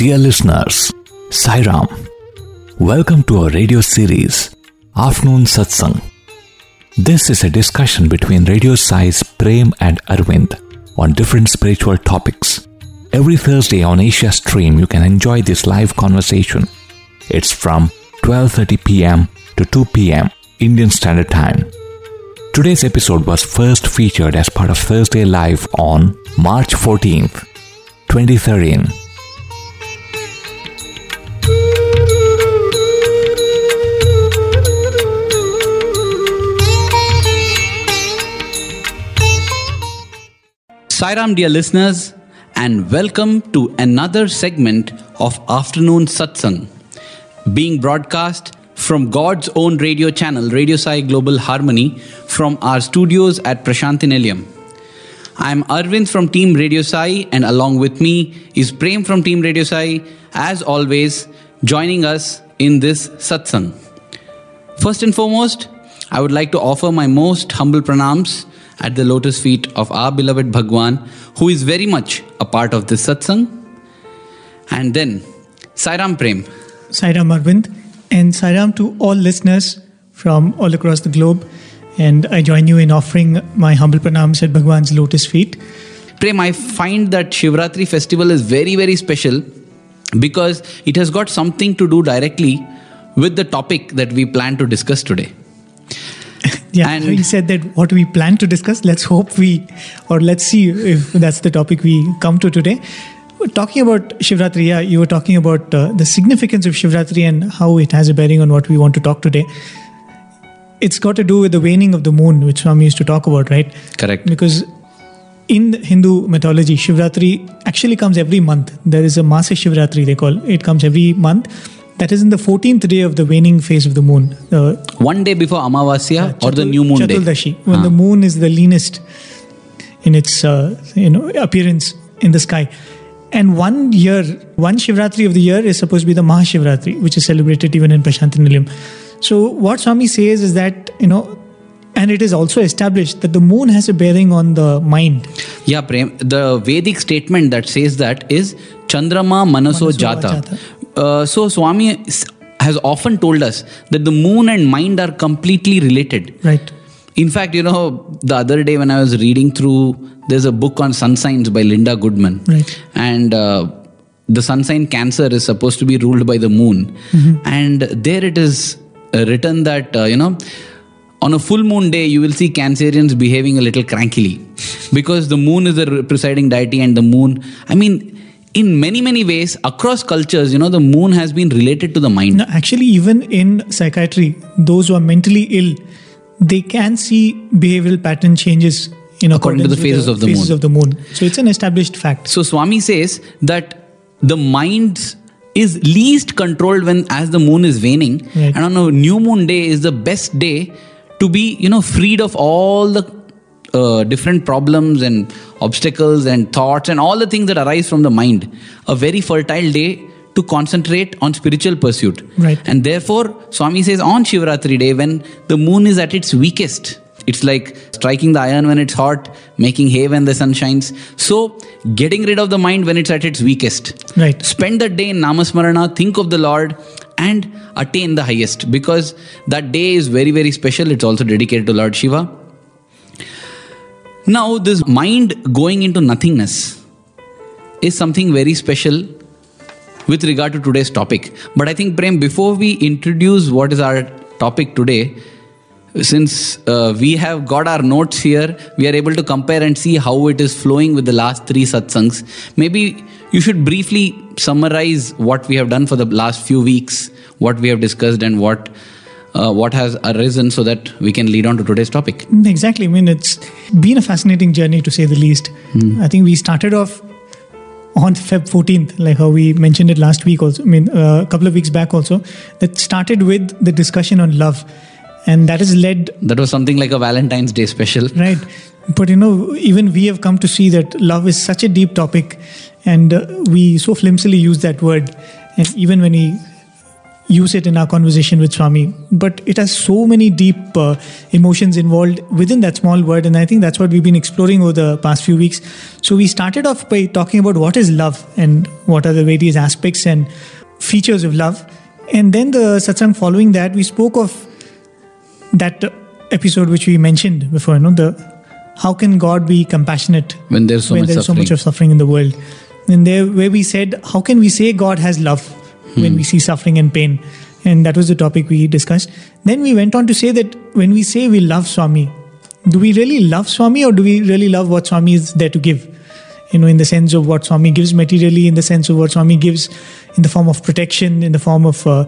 Dear listeners, Sairam, welcome to our radio series, Afternoon Satsang. This is a discussion between Radio Sai's Prem and Arvind on different spiritual topics. Every Thursday on Asia Stream, you can enjoy this live conversation. It's from 12:30 p.m. to 2 p.m. Indian Standard Time. Today's episode was first featured as part of Thursday Live on March 14th, 2013. Sairam, dear listeners, and welcome to another segment of Afternoon Satsang, being broadcast from God's own radio channel, Radio Sai Global Harmony, from our studios at Prashanti Nilayam. I'm Arvind from Team Radio Sai, and along with me is Prem from Team Radio Sai, as always, joining us in this satsang. First and foremost, I would like to offer my most humble pranams at the lotus feet of our beloved Bhagwan, who is very much a part of this satsang. And then, Sairam Prem. Sairam Arvind and Sairam to all listeners from all across the globe. And I join you in offering my humble pranams at Bhagwan's lotus feet. Prem, I find that Shivratri festival is very, very special because it has got something to do directly with the topic that we plan to discuss today. Yeah, And- having said that, what we plan to discuss, let's hope we, or let's see if that's the topic we come to today. We're talking about Shivratri, yeah, you were talking about uh, the significance of Shivratri and how it has a bearing on what we want to talk today. It's got to do with the waning of the moon, which Swami used to talk about, right? Correct. Because in Hindu mythology, Shivratri actually comes every month. There is a Masa Shivratri, they call it. comes every month. That is in the 14th day of the waning phase of the moon. Uh, One day before Amavasya or the new moon day. When Huh. the moon is the leanest in its uh, you know appearance in the sky. And one year, one Shivratri of the year is supposed to be the Mahashivratri, which is celebrated even in Prashanti Nilayam. So what Swami says is that you know, and it is also established that the moon has a bearing on the mind. Yeah, Prem. The Vedic statement that says that is Chandrama Manaso, Manaso Jata. Jata. Uh, so Swami has often told us that the moon and mind are completely related. Right. In fact, you know, the other day when I was reading through, there's a book on sun signs by Linda Goodman. Right. And uh, the sun sign Cancer is supposed to be ruled by the moon. And there it is uh, written that, uh, you know, on a full moon day, you will see Cancerians behaving a little crankily because the moon is the presiding deity and the moon. I mean, in many, many ways, across cultures, you know, the moon has been related to the mind. No, actually, even in psychiatry, those who are mentally ill, they can see behavioral pattern changes in According to the accordance with phases of the phases moon. of the moon. So it's an established fact. So Swami says that the mind is least controlled when as the moon is waning, Right. and on a new moon day is the best day to be you know freed of all the uh, different problems and obstacles and thoughts and all the things that arise from the mind. A very fertile day to concentrate on spiritual pursuit. Right. And therefore, Swami says on Shivratri day, when the moon is at its weakest, it's like striking the iron when it's hot, making hay when the sun shines. So, getting rid of the mind when it's at its weakest. Right. Spend the day in Namasmarana, think of the Lord, and attain the highest because that day is very, very special. It's also dedicated to Lord Shiva. Now, this mind going into nothingness is something very special with regard to today's topic. But I think, Prem, before we introduce what is our topic today, since uh, we have got our notes here, we are able to compare and see how it is flowing with the last three satsangs. Maybe you should briefly summarize what we have done for the last few weeks, what we have discussed, and what uh, what has arisen, so that we can lead on to today's topic. Exactly. I mean, it's been a fascinating journey to say the least. I think we started off on Feb 14th, like how we mentioned it last week, also. I mean, uh, a couple of weeks back, also. That started with the discussion on love. And that has led That was something like a Valentine's Day special. Right. But you know, even we have come to see that love is such a deep topic, and uh, we so flimsily use that word. And even when we use it in our conversation with Swami. But it has so many deep uh, emotions involved within that small word, and I think that's what we've been exploring over the past few weeks. So we started off by talking about what is love and what are the various aspects and features of love, and then the satsang following that we spoke of that episode which we mentioned before. You know the how can God be compassionate when there's so when much there's so suffering. much of suffering in the world? And there, where we said, how can we say God has love when we see suffering and pain? And that was the topic we discussed. Then we went on to say that when we say we love Swami, do we really love Swami or do we really love what Swami is there to give? You know, in the sense of what Swami gives materially, in the sense of what Swami gives in the form of protection, in the form of uh,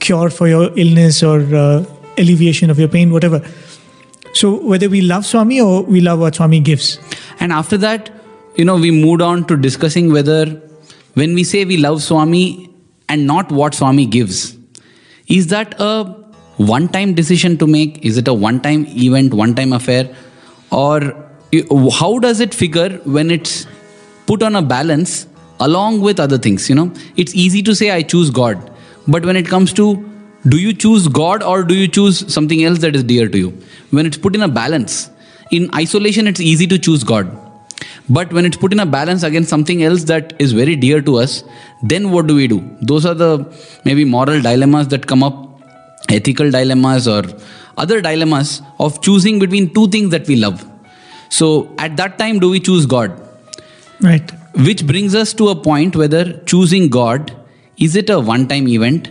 cure for your illness or uh, alleviation of your pain, whatever. So whether we love Swami or we love what Swami gives. And after that, you know, we moved on to discussing whether when we say we love Swami and not what Swami gives, is that a one time decision to make? Is it a one time event, one time affair? Or how does it figure when it's put on a balance along with other things? You know, it's easy to say, I choose God. But when it comes to do you choose God or do you choose something else that is dear to you? When it's put in a balance, in isolation, it's easy to choose God. But when it's put in a balance against something else that is very dear to us, then what do we do? Those are the maybe moral dilemmas that come up, ethical dilemmas or other dilemmas of choosing between two things that we love. So at that time, do we choose God? Right. Which brings us to a point whether choosing God is it a one time event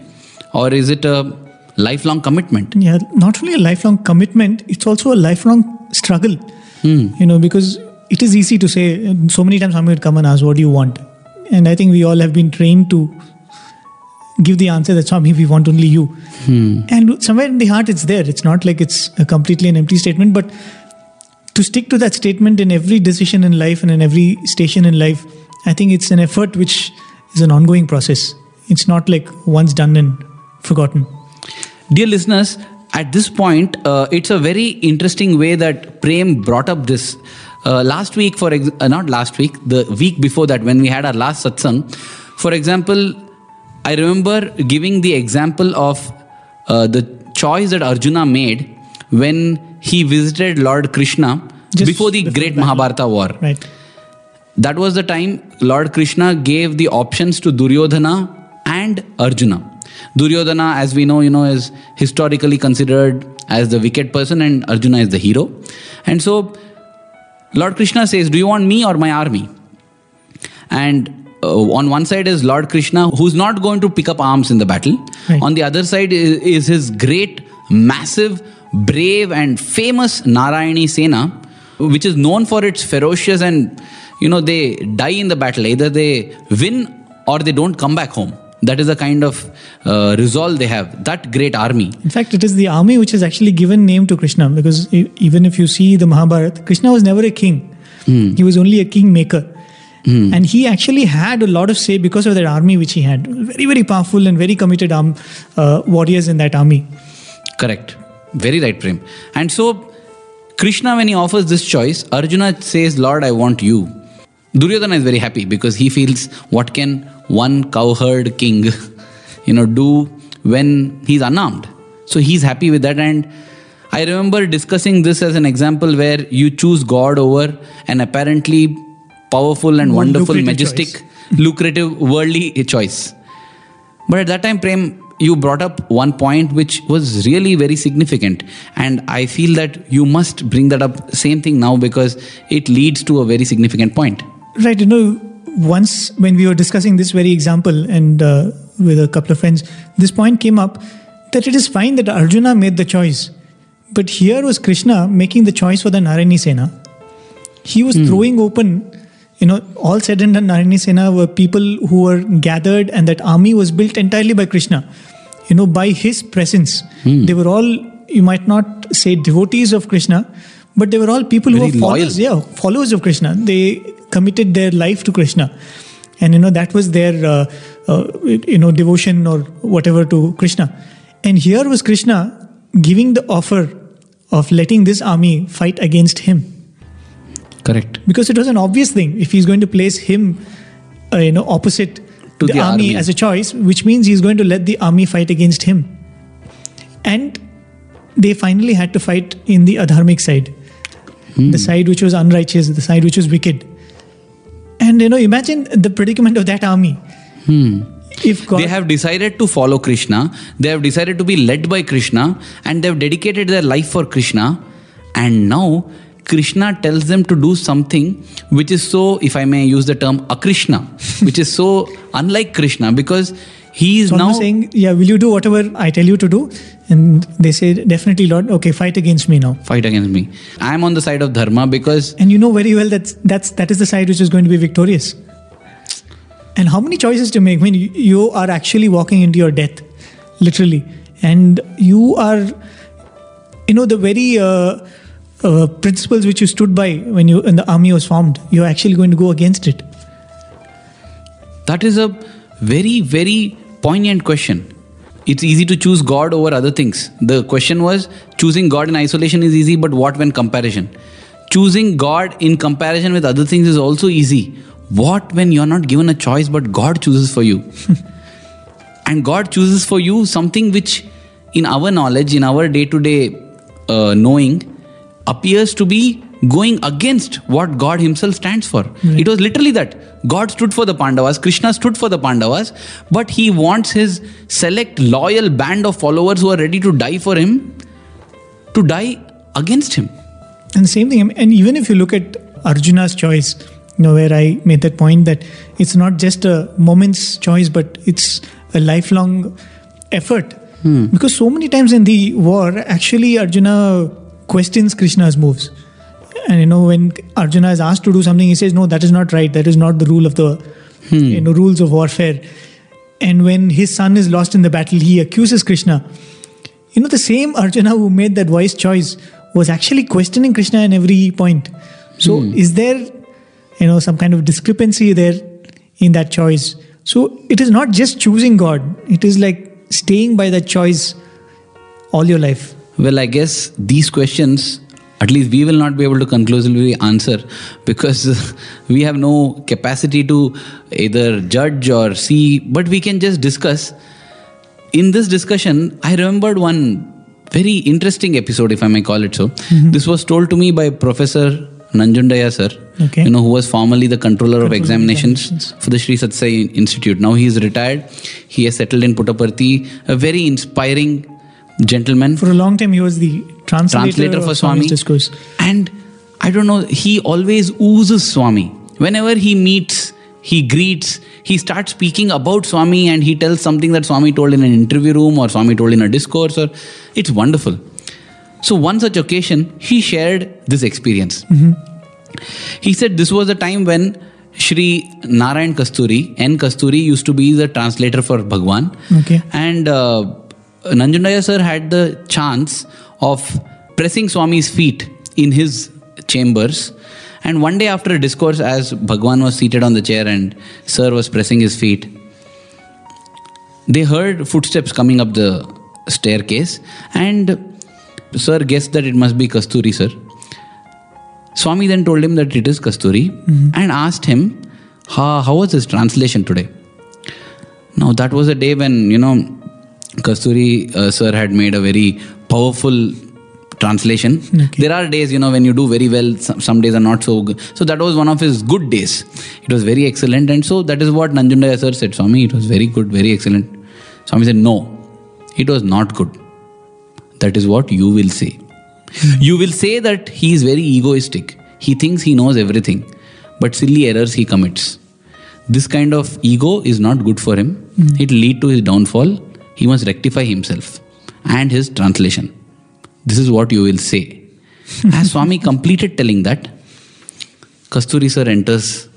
or is it a lifelong commitment? yeah not only a lifelong commitment it's also a lifelong struggle Hmm. you know because it is easy to say so many times somebody would come and ask what do you want and i think we all have been trained to give the answer that swami we want only you Hmm. and somewhere in the heart it's there it's not like it's a completely an empty statement but to stick to that statement in every decision in life and in every station in life i think it's an effort which is an ongoing process it's not like once done and forgotten Dear listeners, at this point, uh, it's a very interesting way that Prem brought up this. Uh, last week, for ex- uh, not last week, the week before that, when we had our last satsang, for example, I remember giving the example of uh, the choice that Arjuna made when he visited Lord Krishna Just before the before great battle. Mahabharata war. right That was the time Lord Krishna gave the options to Duryodhana and Arjuna. Duryodhana, as we know, you know, is historically considered as the wicked person, and Arjuna is the hero. And so, Lord Krishna says, "Do you want me or my army?" And uh, on one side is Lord Krishna, who's not going to pick up arms in the battle. Right. On the other side is, is his great, massive, brave, and famous Narayani Sena, which is known for its ferocious and, you know, they die in the battle. Either they win or they don't come back home. That is the kind of uh, resolve they have. That great army. In fact, it is the army which has actually given name to Krishna because even if you see the Mahabharata, Krishna was never a king. He was only a kingmaker. And he actually had a lot of say because of that army which he had. Very, very powerful and very committed arm, uh, warriors in that army. Correct. Very right, Prem. And so, Krishna, when he offers this choice, Arjuna says, Lord, I want you. Duryodhana is very happy because he feels, what can one cowherd king, you know, do when he's unarmed? So he's happy with that. And I remember discussing this as an example where you choose God over an apparently powerful and wonderful, majestic, choice. lucrative, worldly choice. But at that time, Prem, you brought up one point which was really very significant. And I feel that you must bring that up, same thing now, because it leads to a very significant point. Right, you know, once when we were discussing this very example and uh, with a couple of friends, this point came up that it is fine that Arjuna made the choice. But here was Krishna making the choice for the Narayani Sena. He was throwing open, you know, all said and done, Narayani Sena were people who were gathered, and that army was built entirely by Krishna. You know, by his presence. They were all, you might not say devotees of Krishna, but they were all people Very who were followers, loyal. yeah, followers of Krishna. They committed their life to Krishna. And, you know, that was their, uh, uh, you know, devotion or whatever to Krishna. And here was Krishna giving the offer of letting this army fight against him Correct. because it was an obvious thing if he's going to place him uh, you know opposite To the army, army. as a choice, which means he's going to let the army fight against him. And they finally had to fight in the adharmic side, Hmm. the side which was unrighteous, the side which was wicked. And you know, imagine the predicament of that army. If God, Hmm. They have decided to follow Krishna, they have decided to be led by Krishna, and they have dedicated their life for Krishna. And now Krishna tells them to do something which is so, if I may use the term, akrishna, which is so unlike Krishna because he is it's now saying, "Yeah, will you do whatever I tell you to do?" And they say, "Definitely, Lord. Okay, fight against me now." fight against me. I am on the side of Dharma because And you know very well that that's that is the side which is going to be victorious. And how many choices to make? I mean, you, you are actually walking into your death, literally, and you are, you know, the very uh, uh, principles which you stood by when you when the army was formed. You're actually going to go against it. That is a very, very poignant question. It's easy to choose God over other things. The question was choosing God in isolation is easy, but what when comparison? Choosing God in comparison with other things is also easy. What when you're not given a choice, but God chooses for you? and God chooses for you something which, in our knowledge, in our day to day knowing, appears to be going against what God Himself stands for. It was literally that. God stood for the Pandavas, Krishna stood for the Pandavas, but He wants His select, loyal band of followers who are ready to die for Him to die against Him. And the same thing, and even if you look at Arjuna's choice, you know, where I made that point that it's not just a moment's choice, but it's a lifelong effort. Hmm. Because so many times in the war, actually, Arjuna questions Krishna's moves. And you know, when Arjuna is asked to do something, he says, "No, that is not right. That is not the rule of the, hmm. you know, rules of warfare." And when his son is lost in the battle, he accuses Krishna. You know, the same Arjuna who made that wise choice was actually questioning Krishna in every point. So, hmm. is there, you know, some kind of discrepancy there in that choice? So, it is not just choosing God, it is like staying by that choice all your life. Well, I guess these questions, at least we will not be able to conclusively answer because we have no capacity to either judge or see, but we can just discuss. In this discussion, I remembered one very interesting episode, if I may call it so. Mm-hmm. This was told to me by Professor Nanjundaya sir, Okay. you know, who was formerly the controller, of Controller of examinations, examinations. for the Sri Sathya Sai Institute. Now he is retired. He has settled in Puttaparthi, a very inspiring gentleman For a long time, he was the translator, translator for Swami's Swami. discourse. And I don't know, he always oozes Swami. Whenever he meets, he greets, he starts speaking about Swami and he tells something that Swami told in an interview room or Swami told in a discourse or it's wonderful. So one such occasion, he shared this experience. He said this was a time when Shri Narayan Kasturi, N. Kasturi, used to be the translator for Bhagwan. Okay. And uh, Nanjundaya sir had the chance of pressing Swami's feet in his chambers. And one day after a discourse, as Bhagwan was seated on the chair and sir was pressing his feet, they heard footsteps coming up the staircase and sir guessed that it must be Kasturi sir. Swami then told him that it is Kasturi and asked him, how, how was his translation today? Now, that was a day when, you know, Kasturi uh, sir had made a very powerful translation. Okay. There are days, you know, when you do very well, some, some days are not so good. So, that was one of his good days. It was very excellent. And so, that is what Nanjundaya sir said, Swami, it was very good, very excellent. Swami said, No, it was not good. That is what you will say. Hmm. You will say that he is very egoistic. He thinks he knows everything, but silly errors he commits. This kind of ego is not good for him. Hmm. It will lead to his downfall. He must rectify himself and his translation. This is what you will say. As Swami completed telling that, Kasturi sir enters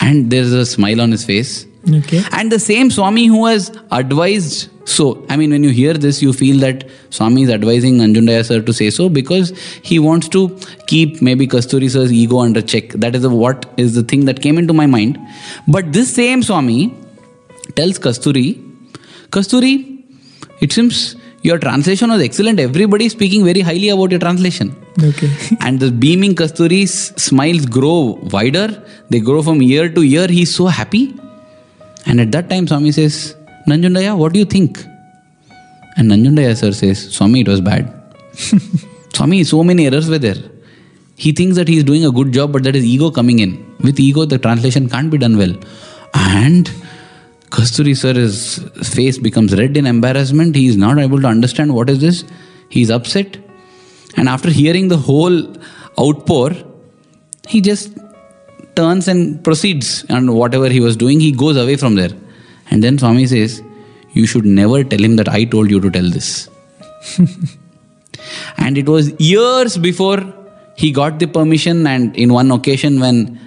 and there is a smile on his face. Okay. And the same Swami who has advised so, I mean, when you hear this, you feel that Swami is advising Nanjundaya sir to say so because he wants to keep maybe Kasturi sir's ego under check. That is the, what is the thing that came into my mind. But this same Swami tells Kasturi, Kasturi, it seems your translation was excellent. Everybody is speaking very highly about your translation. Okay. and the beaming Kasturi's smiles grow wider. They grow from year to year. He's so happy. And at that time, Swami says, Nanjundaya, what do you think? And Nanjundaya sir says, Swami, it was bad. Swami, so many errors were there. He thinks that he is doing a good job, but that is ego coming in. With ego, the translation can't be done well. And Kasturi sir's face becomes red in embarrassment. He is not able to understand what is this. He is upset. And after hearing the whole outpour, he just turns and proceeds and whatever he was doing, he goes away from there. And then Swami says, You should never tell him that I told you to tell this. and it was years before he got the permission, and in one occasion when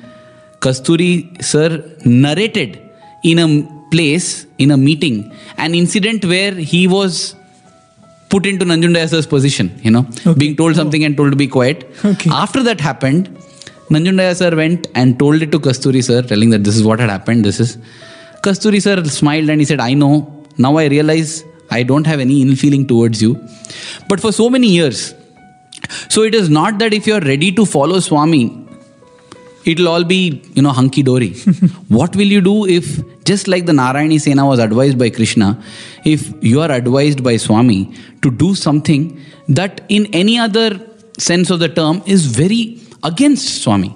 Kasturi sir narrated in a place, in a meeting, an incident where he was put into Nanjundasir's position, you know, Okay. being told oh. something and told to be quiet. Okay. After that happened, Nanjundaya sir went and told it to Kasturi sir, telling that this is what had happened. This is. Kasturi sir smiled and he said, I know. Now I realize I don't have any ill feeling towards you. But for so many years. So it is not that if you are ready to follow Swami, it'll all be, you know, hunky dory. what will you do if, just like the Narayani Sena was advised by Krishna, if you are advised by Swami to do something that in any other sense of the term is very against Swami?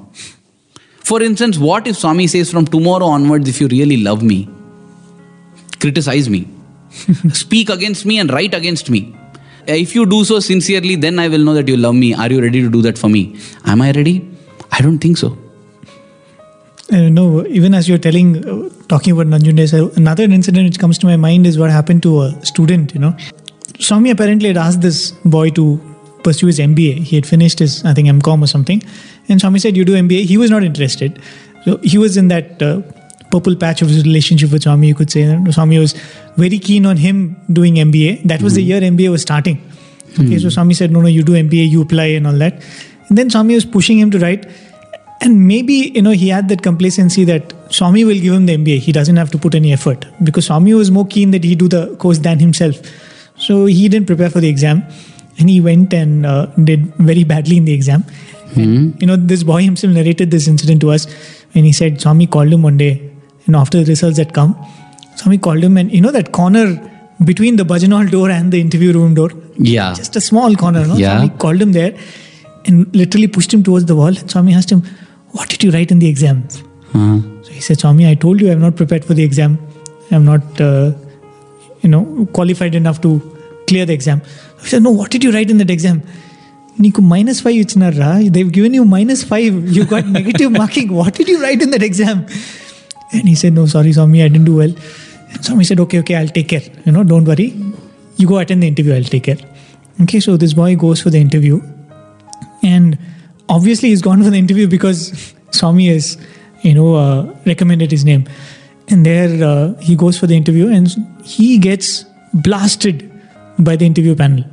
For instance, what if Swami says from tomorrow onwards, if you really love me, criticize me, speak against me, and write against me? Eh, if you do so sincerely, then I will know that you love me. Are you ready to do that for me? Am I ready? I don't think so. I don't know. Even as you're telling, uh, talking about Nanjunde, so another incident which comes to my mind is what happened to a student. You know, Swami apparently had asked this boy to pursue his MBA. He had finished his, I think, MCom or something, and Swami said, "You do MBA." He was not interested. So he was in that uh, purple patch of his relationship with Swami. You could say And Swami was very keen on him doing MBA. That was the year MBA was starting. Okay, so Swami said, "No, no, you do MBA, you apply, and all that." And then Swami was pushing him to write and maybe you know he had that complacency that Swami will give him the MBA. He doesn't have to put any effort because Swami was more keen that he do the course than himself. So he didn't prepare for the exam, and he went and uh, did very badly in the exam. And, you know, this boy himself narrated this incident to us, and he said Swami called him one day, and after the results had come. Swami called him, and you know that corner between the bhajan hall door and the interview room door, Yeah. just a small corner. No? Yeah. Swami called him there and literally pushed him towards the wall. And Swami asked him, What did you write in the exam? Uh, So he said, Swami, I told you I'm not prepared for the exam. I'm not, uh, you know, qualified enough to clear the exam. He said, No, what did you write in that exam? Niku minus five ichinarra. They've given you minus five. You got negative marking. What did you write in that exam? And he said, No, sorry, Swami, I didn't do well. And Swami said, Okay, okay, I'll take care. You know, don't worry. You go attend the interview, I'll take care. Okay, so this boy goes for the interview. And obviously, he's gone for the interview because Swami has, you know, uh, recommended his name. And there uh, he goes for the interview and he gets blasted by the interview panel.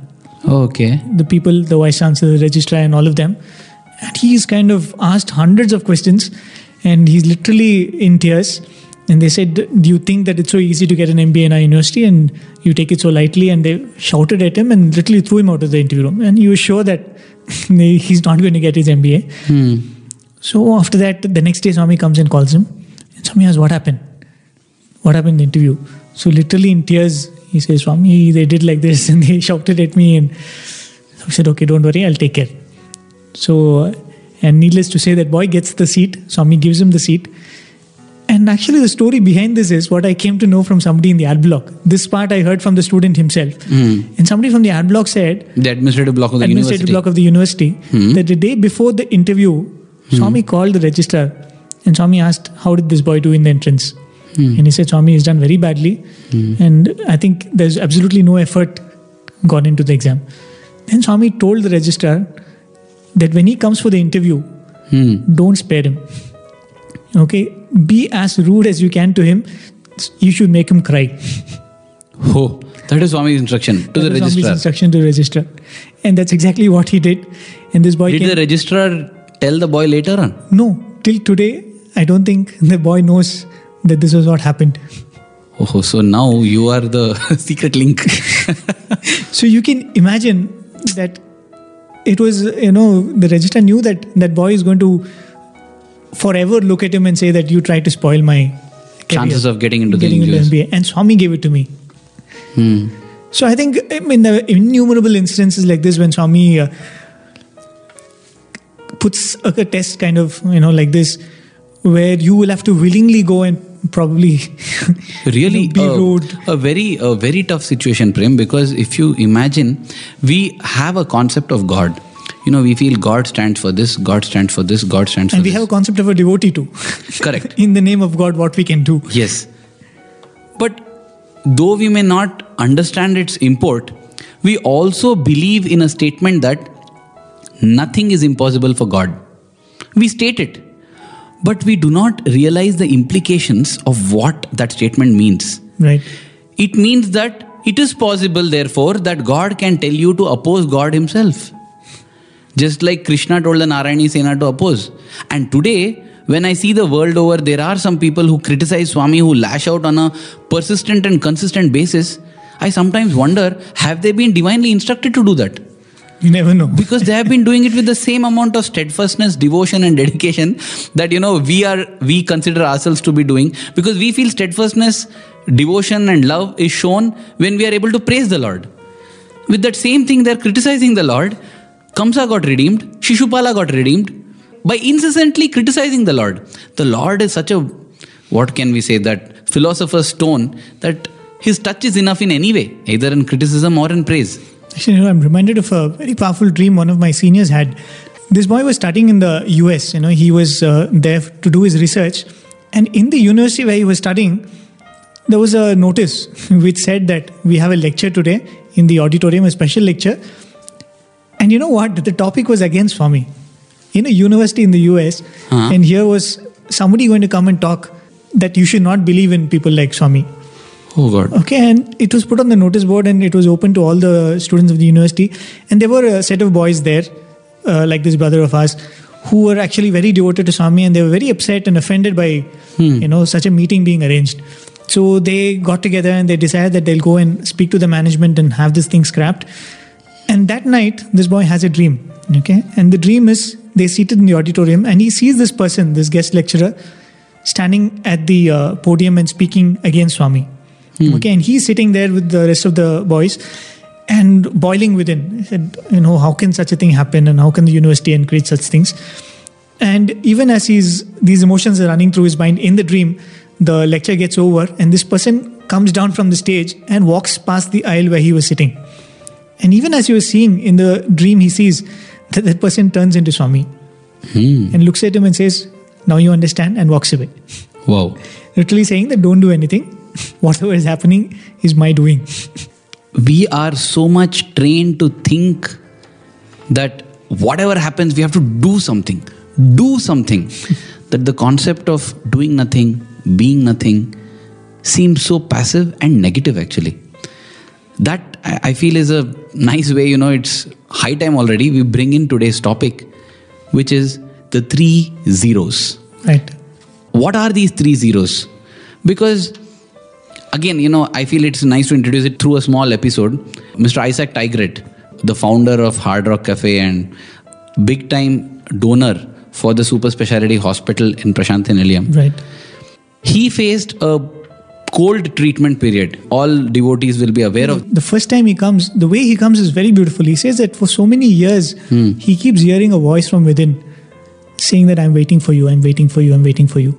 okay. The people, the vice chancellor, the registrar, and all of them. And he's kind of asked hundreds of questions and he's literally in tears. And they said, Do you think that it's so easy to get an MBA in our university and you take it so lightly? And they shouted at him and literally threw him out of the interview room. And he was sure that he's not going to get his MBA. Hmm. So after that, the next day, Swami comes and calls him. And Swami asks, What happened? What happened in the interview? So, literally in tears, he says, Swami, they did like this and they shouted at me. And I said, Okay, don't worry, I'll take care. So, and needless to say, that boy gets the seat. Swami gives him the seat. And actually, the story behind this is what I came to know from somebody in the ad block. This part I heard from the student himself. Hmm. And somebody from the ad block said, The administrative block of the administrative university. block of the university hmm. that the day before the interview, hmm. Swami called the registrar and Swami asked, How did this boy do in the entrance? And he said, Swami has done very badly. And I think there's absolutely no effort gone into the exam. Then Swami told the registrar that when he comes for the interview, Hmm. don't spare him. Okay? Be as rude as you can to him. You should make him cry. Oh, that is Swami's instruction to the That was Swami's instruction to the registrar. And that's exactly what he did. And this boy Did came. the registrar tell the boy later on? No, till today, I don't think the boy knows that this was what happened. Oh, so now you are the secret link. So you can imagine that it was, you know, the registrar knew that that boy is going to forever look at him and say that you tried to spoil my chances career, of getting into getting the into. MBA. And Swami gave it to me. Hmm. So I think I mean the innumerable instances like this when Swami uh, puts a, a test kind of you know like this, where you will have to willingly go and probably really be a, rude. a very a very tough situation prem because if you imagine we have a concept of god you know we feel god stands for this god stands for this god stands and for this. And we have a concept of a devotee too. correct In the name of God, what we can do. yes but though we may not understand its import we also believe in a statement that nothing is impossible for god we state it but we do not realize the implications of what that statement means Right. It means that it is possible, therefore, that God can tell you to oppose God Himself. Just like Krishna told the Narayani Sena to oppose. And today, when I see the world over, there are some people who criticize Swami who lash out on a persistent and consistent basis. I sometimes wonder have they been divinely instructed to do that? You never know. because they have been doing it with the same amount of steadfastness devotion and dedication that you know we are we consider ourselves to be doing because we feel steadfastness devotion and love is shown when we are able to praise the lord with that same thing they're criticizing the lord kamsa got redeemed shishupala got redeemed by incessantly criticizing the lord the lord is such a what can we say that philosopher's stone that his touch is enough in any way either in criticism or in praise Actually, you know, I'm reminded of a very powerful dream one of my seniors had. This boy was studying in the US. You know, he was uh, there to do his research, and in the university where he was studying, there was a notice which said that we have a lecture today in the auditorium, a special lecture. And you know what? The topic was against Swami in a university in the US, Huh. and here was somebody going to come and talk that you should not believe in people like Swami. oh god Okay, and it was put on the notice board and it was open to all the students of the university. And there were a set of boys there, uh, like this brother of ours, who were actually very devoted to Swami and they were very upset and offended by, you know, such a meeting being arranged. So they got together and they decided that they'll go and speak to the management and have this thing scrapped. And that night, this boy has a dream. Okay, and the dream is they're seated in the auditorium and he sees this person, this guest lecturer, standing at the uh, podium and speaking against Swami. Okay, and he's sitting there with the rest of the boys and boiling within. He said, you know, how can such a thing happen and how can the university encourage such things? And even as he's these emotions are running through his mind in the dream, the lecture gets over and this person comes down from the stage and walks past the aisle where he was sitting. And even as he was seeing in the dream, he sees that that person turns into Swami hmm. and looks at him and says, Now you understand, and walks away. wow Literally saying that don't do anything. Whatever is happening is my doing. we are so much trained to think that whatever happens, we have to do something. Do something. that the concept of doing nothing, being nothing, seems so passive and negative actually. That I feel is a nice way, you know, it's high time already. We bring in today's topic, which is the three zeros Right. what are these three zeros because again you know i feel it's nice to introduce it through a small episode mr isaac tigrett the founder of hard rock cafe and big time donor for the super specialty hospital in prashant. Right. he faced a cold treatment period all devotees will be aware of The first time he comes, the way he comes is very beautiful. He says that for so many years, hmm. he keeps hearing a voice from within saying that I'm waiting for you, I'm waiting for you, I'm waiting for you.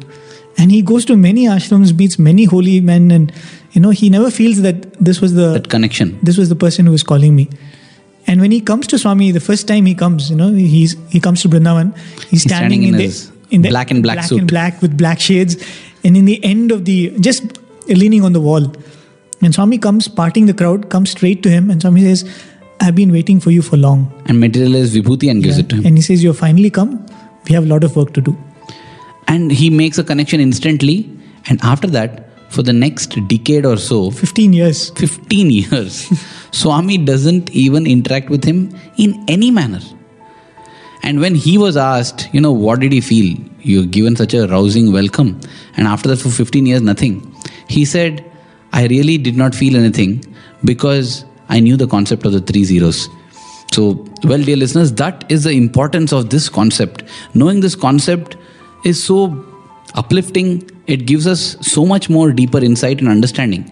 And he goes to many ashrams, meets many holy men, and you know, he never feels that this was the that connection this was the person who was calling me. And when he comes to Swami, the first time he comes, you know, he's he comes to Brindavan. He's, standing, standing in in, the in the black and black black suit. and black with black shades, and in the end of the just leaning on the wall. And Swami comes, parting the crowd, comes straight to him, and Swami says, "I've been waiting for you for long." and materializes vibhuti and gives it to him And he says, "You've finally come. We have a lot of work to do." and he makes a connection instantly and after that for the next decade or so Fifteen years. 15 years swami doesn't even interact with him in any manner and when he was asked you know what did he feel you're given such a rousing welcome and after that for 15 years nothing he said i really did not feel anything because i knew the concept of the three zeros so well dear listeners that is the importance of this concept knowing this concept is so uplifting. It gives us so much more deeper insight and understanding.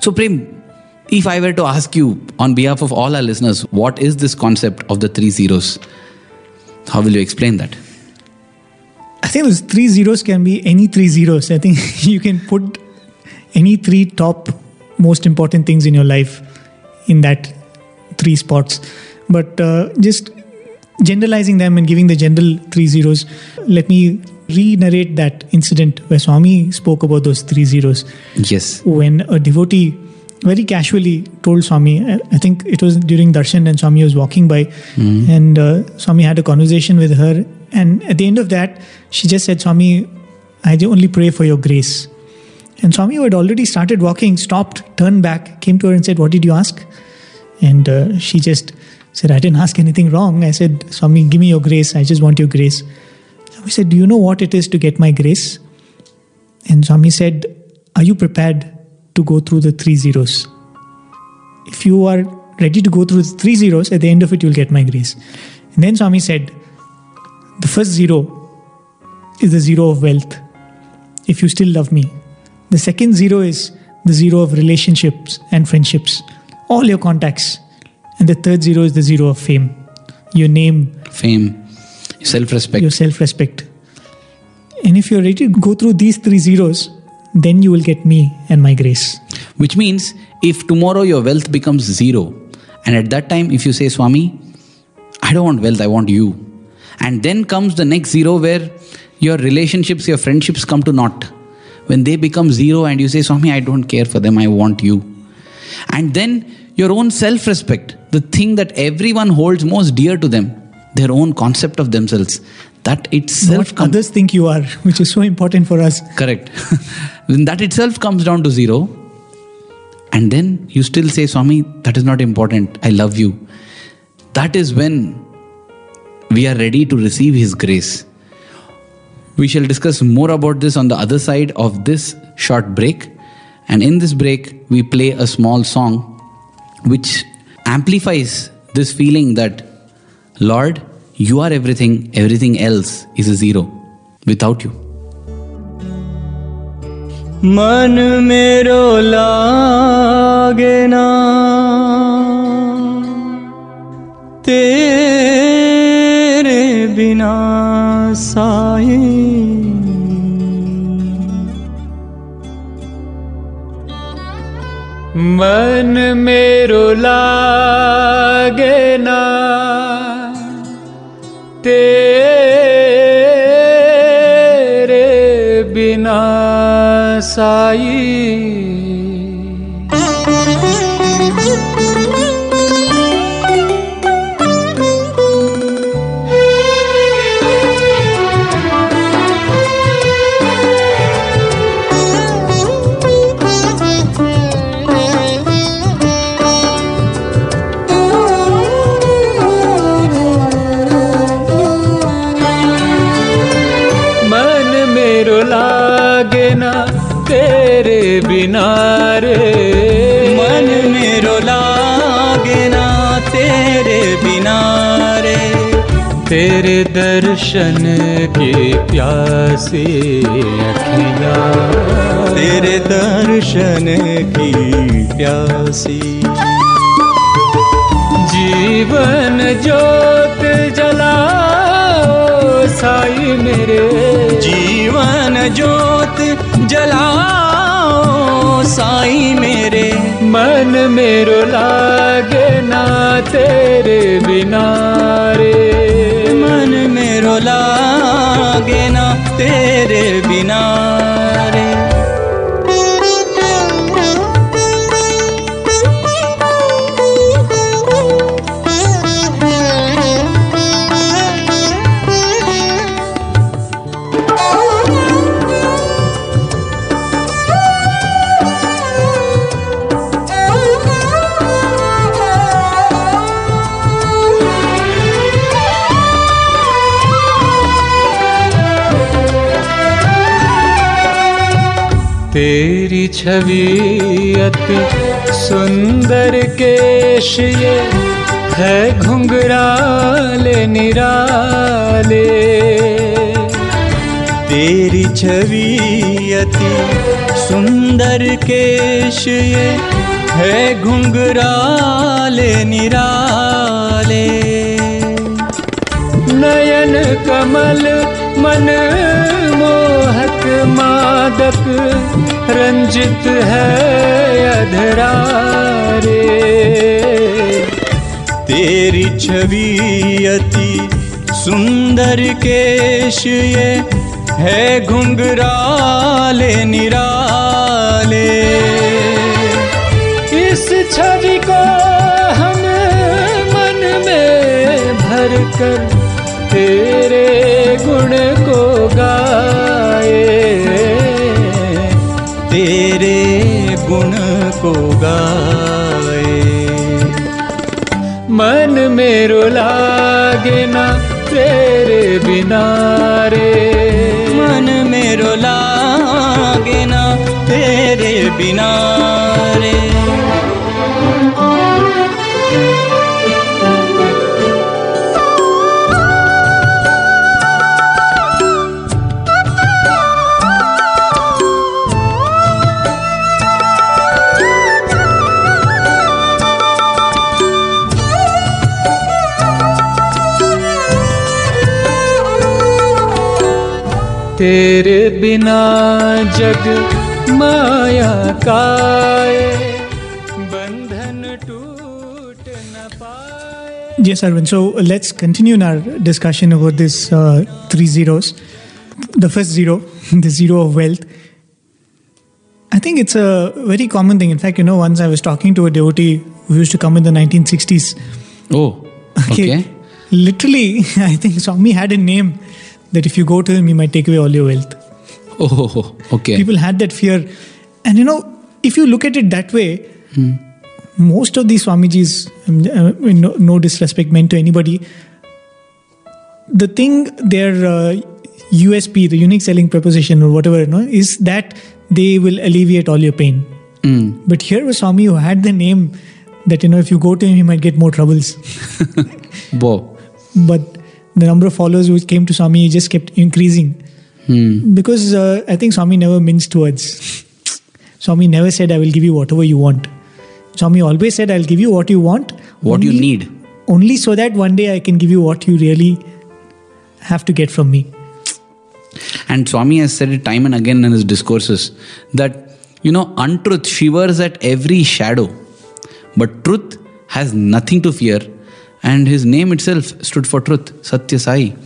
So, Prem, if I were to ask you on behalf of all our listeners, what is this concept of the three zeros? How will you explain that? I think those three zeros can be any three zeros. I think you can put any three top most important things in your life in that three spots. But uh, just generalizing them and giving the general three zeros, let me re narrate that incident where Swami spoke about those three zeros. Yes. When a devotee very casually told Swami, I think it was during darshan and Swami was walking by, mm-hmm. and uh, Swami had a conversation with her. And at the end of that, she just said, Swami, I only pray for your grace. And Swami, who had already started walking, stopped, turned back, came to her and said, What did you ask? And uh, she just said, I didn't ask anything wrong. I said, Swami, give me your grace. I just want your grace. Swami said, Do you know what it is to get my grace? And Swami said, Are you prepared to go through the three zeros? If you are ready to go through the three zeros, at the end of it, you'll get my grace. And then Swami said, The first zero is the zero of wealth. If you still love me, the second zero is the zero of relationships and friendships, all your contacts. And the third zero is the zero of fame, your name, fame, self respect. Your self respect. And if you're ready to go through these three zeros, then you will get me and my grace. Which means if tomorrow your wealth becomes zero, and at that time, if you say, Swami, I don't want wealth, I want you. And then comes the next zero where your relationships, your friendships come to naught when they become zero and you say, Swami, I don't care for them, I want you. And then your own self respect, the thing that everyone holds most dear to them, their own concept of themselves, that itself. What com- others think you are, which is so important for us. Correct. When that itself comes down to zero. And then you still say, Swami, that is not important. I love you. That is when we are ready to receive His grace. We shall discuss more about this on the other side of this short break. And in this break, we play a small song which amplifies this feeling that, Lord, you are everything, everything else is a zero without you. मन मेरो लागे ना तेरे साई मन मेरो लागे ना तेरे बिना साई तेरे दर्शन की प्यासी अखिया। तेरे दर्शन की प्यासी। जीवन ज्योत जला साई मेरे। जीवन ज्योत जला साई मेरे। मन मेरो लागे ना तेरे बिना रे। जान मेरो लागे ना तेरे बिना रे। छवि अति सुंदर केश ये है घुंघराले निराले। तेरी छवि अति सुंदर केश ये है घुंघराले निराले। नयन कमल मन मोहक मादक रंजित है अधरा रे तेरी छवि अति सुंदर केश ये है घुंघराले निराले। इस छवि को हम मन में भर कर को गाए। मन मेरो लागे ना तेरे बिना रे तेरे बिना जग माया काए बंधन टूट न पाए Yes, Arvind. So let's continue in our discussion about this uh, three zeros. The first zero, the zero of wealth. I think it's a very common thing. In fact, you know, once I was talking to a devotee who used to come in the 1960s. Oh, okay. Literally, I think Swami had a name that if you go to him, he might take away all your wealth. Oh, okay. People had that fear. And you know, if you look at it that way, most of these Swamijis, um, uh, no, no disrespect meant to anybody, the thing, their uh, USP, the unique selling proposition or whatever, you know, is that they will alleviate all your pain. Mm. But here was Swami who had the name that, you know, if you go to him, he might get more troubles. Whoa. but the number of followers who came to Swami just kept increasing. Hmm. Because uh, I think Swami never minced words. Swami never said, I will give you whatever you want. Swami always said, I'll give you what you want. What you only- need. Only so that one day I can give you what you really have to get from me. And Swami has said it time and again in his discourses that, you know, untruth shivers at every shadow, but truth has nothing to fear. And his name itself stood for truth, Satya Sai.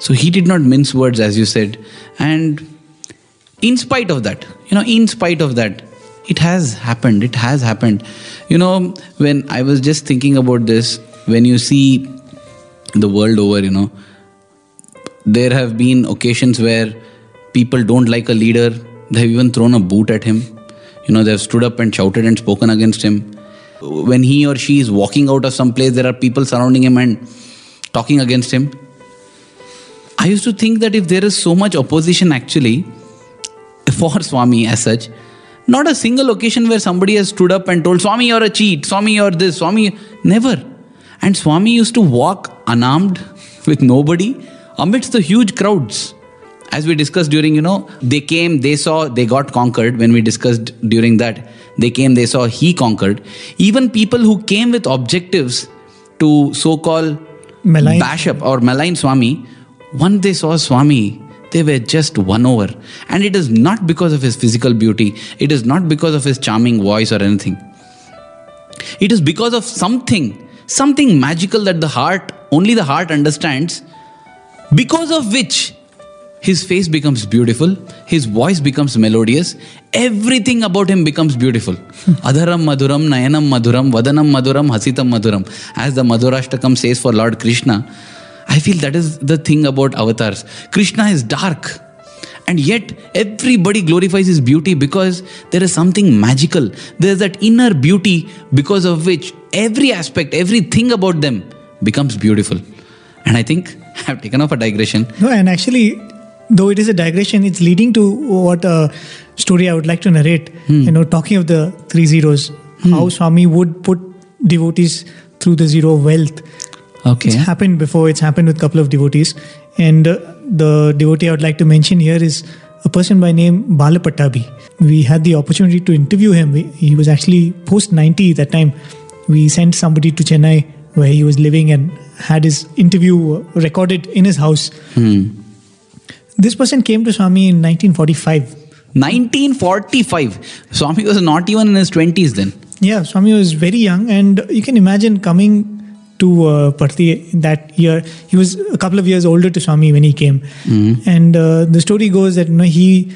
So he did not mince words, as you said. And in spite of that, you know, in spite of that, it has happened. It has happened. You know, when I was just thinking about this, when you see the world over, you know, there have been occasions where people don't like a leader they have even thrown a boot at him you know they have stood up and shouted and spoken against him when he or she is walking out of some place there are people surrounding him and talking against him. I used to think that if there is so much opposition actually for swami as such not a single occasion where somebody has stood up and told swami you're a cheat. Swami you're this. Swami never. And swami used to walk unarmed with nobody amidst the huge crowds. As we discussed during you know they came they saw they got conquered when we discussed during that they came they saw he conquered. Even people who came with objectives to so called bash up or malign swami once they saw swami they were just won over. And it is not because of his physical beauty. It is not because of his charming voice or anything. It is because of something something magical that the heart only the heart understands. Because of which his face becomes beautiful. His voice becomes melodious. Everything about him becomes beautiful. Adharam madhuram nayanam madhuram vadanam madhuram hasitam madhuram. As the madhurashtakam says for lord krishna i feel that is the thing about avatars. Krishna is dark. And yet everybody glorifies his beauty because there is something magical. There's that inner beauty because of which every aspect everything about them becomes beautiful. And i think i've taken off a digression. No, and actually, though it is a digression, it's leading to what a story I would like to narrate. You know, talking of the three zeros, how Swami would put devotees through the zero of wealth. okay It's happened before. It's happened with a couple of devotees, and uh, the devotee I would like to mention here is a person by name Balapatabi. We had the opportunity to interview him. We- He was actually post 90 that time. We sent somebody to Chennai where he was living and had his interview uh, recorded in his house. This person came to Swami in 1945. 1945. Swami was not even in his 20s then. Yeah, Swami was very young, and you can imagine coming to uh, Parthi that year. He was a couple of years older to Swami when he came, and uh, the story goes that you know he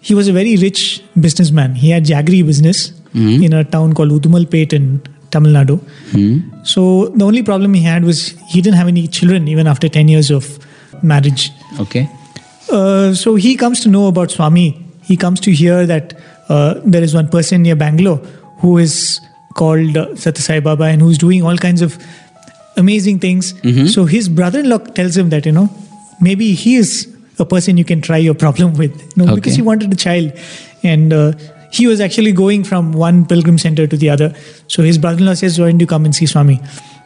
he was a very rich businessman. He had jaggery business in a town called Udumalpet in Tamil Nadu. So the only problem he had was he didn't have any children even after ten years of marriage. Okay. Uh, so he comes to know about Swami. He comes to hear that uh, there is one person near Bangalore who is called uh, Satyasai Baba and who's doing all kinds of amazing things. So his brother-in-law tells him that you know maybe he is a person you can try your problem with, you know, because he wanted a child, and uh, he was actually going from one pilgrim center to the other. So his brother-in-law says, "Why don't you come and see Swami?"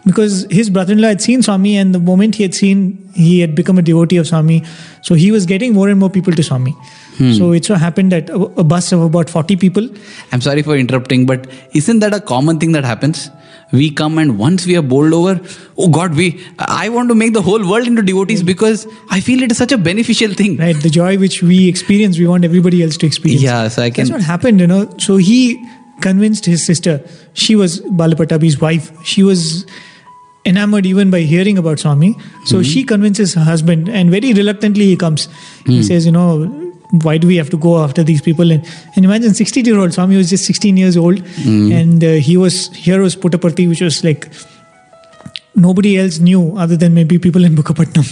Because his brother-in-law had seen Swami, and the moment he had seen, he had become a devotee of Swami. So he was getting more and more people to Swami. Hmm. So it so happened that a, a bus of about forty people I'm sorry for interrupting, but isn't that a common thing that happens? We come and once we are bowled over, oh God, we I want to make the whole world into devotees because I feel it is such a beneficial thing. right the joy which we experience we want everybody else to experience Yeah, so I can. that's what happened you know so he convinced his sister she was balapatabi's wife she was enamored even by hearing about swami so mm-hmm. she convinces her husband and very reluctantly he comes he hmm. says you know why do we have to go after these people and, and imagine 60 year old swami was just 16 years old mm-hmm. and uh, he was here was puttaparthi which was like nobody else knew other than maybe people in Bukkapatnam.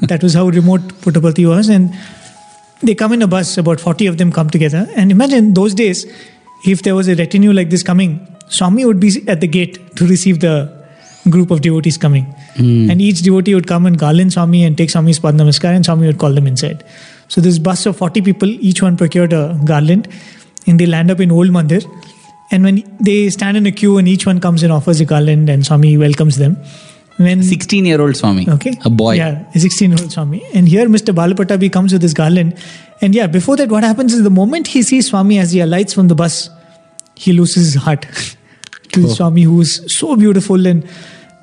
that was how remote Puttaparthi was. And they come in a bus, about 40 of them come together. And imagine those days, if there was a retinue like this coming, Swami would be at the gate to receive the group of devotees coming. Hmm. And each devotee would come and garland Swami and take Swami's Pad Namaskar, and Swami would call them inside. So this bus of 40 people, each one procured a garland, and they land up in Old Mandir. And when they stand in a queue and each one comes and offers a garland and Swami welcomes them. When 16 year old Swami. Okay. A boy. Yeah, a 16 year old Swami. And here Mr. Balapatabi comes with his garland. And yeah, before that, what happens is the moment he sees Swami as he alights from the bus, he loses his heart to Swami, who is so beautiful and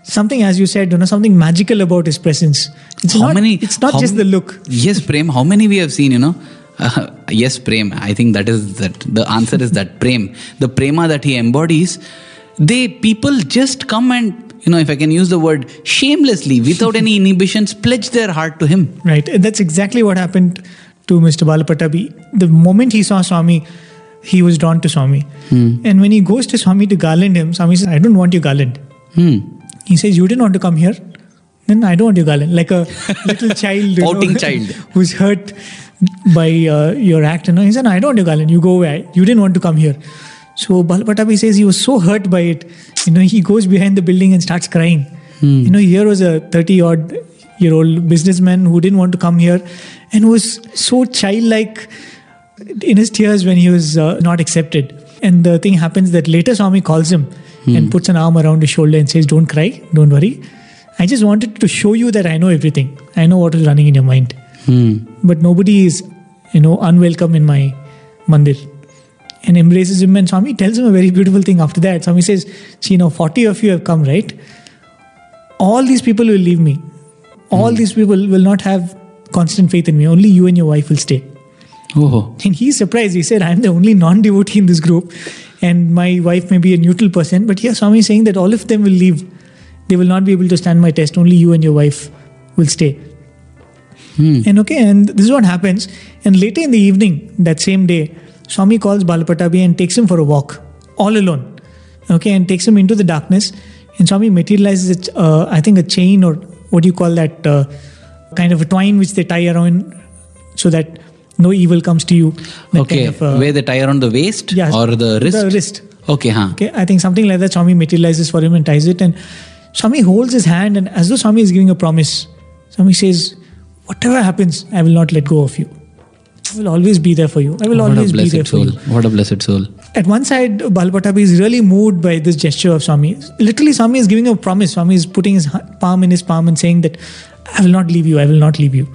something, as you said, you know, something magical about his presence. It's how not, many? It's not just the look. Yes, Prem. How many we have seen? You know. Uh, yes, Prem. I think that is that. The answer is that Prem. The prema that he embodies. They people just come and you know, if I can use the word, shamelessly, without any inhibitions, pledge their heart to him. Right. And that's exactly what happened to Mr. Balapatabi. The moment he saw Swami, he was drawn to Swami. And when he goes to Swami to garland him, Swami says, I don't want your garland. Hmm. He says, You didn't want to come here? Then I don't want your garland. Like a little child. know, Pouting child. who's hurt by uh, your act. You know? He said, I don't want your garland. You go away. You didn't want to come here. So Balapatabi says he was so hurt by it. You know, he goes behind the building and starts crying. You know, here was a 30 odd year old businessman who didn't want to come here and was so childlike in his tears when he was uh, not accepted. And the thing happens that later Swami calls him hmm. and puts an arm around his shoulder and says, Don't cry, don't worry. I just wanted to show you that I know everything. I know what is running in your mind. Hmm. But nobody is, you know, unwelcome in my mandir. And embraces him. And Swami tells him a very beautiful thing after that. Swami says, See, now 40 of you have come, right? All these people will leave me. All hmm. these people will not have constant faith in me. Only you and your wife will stay. Oh. And he's surprised. He said, I'm the only non devotee in this group, and my wife may be a neutral person. But here, Swami is saying that all of them will leave. They will not be able to stand my test. Only you and your wife will stay. And okay, and this is what happens. And later in the evening, that same day, Swami calls Balapatabi and takes him for a walk, all alone. Okay, and takes him into the darkness. And Swami materializes, uh, I think, a chain or what do you call that? Uh, kind of a twine which they tie around so that no evil comes to you. Okay. kind of, uh, Where they tie around the waist yeah, or the wrist? The wrist. Okay, huh. Okay, I think something like that. Swami materializes for him and ties it, and Swami holds his hand, and as though Swami is giving a promise, Swami says, "Whatever happens, I will not let go of you. I will always be there for you. I will What always be there blessed for you." What a blessed soul. At one side, Balapatabi is really moved by this gesture of Swami. Literally, Swami is giving a promise. Swami is putting his palm in his palm and saying that, "I will not leave you. I will not leave you."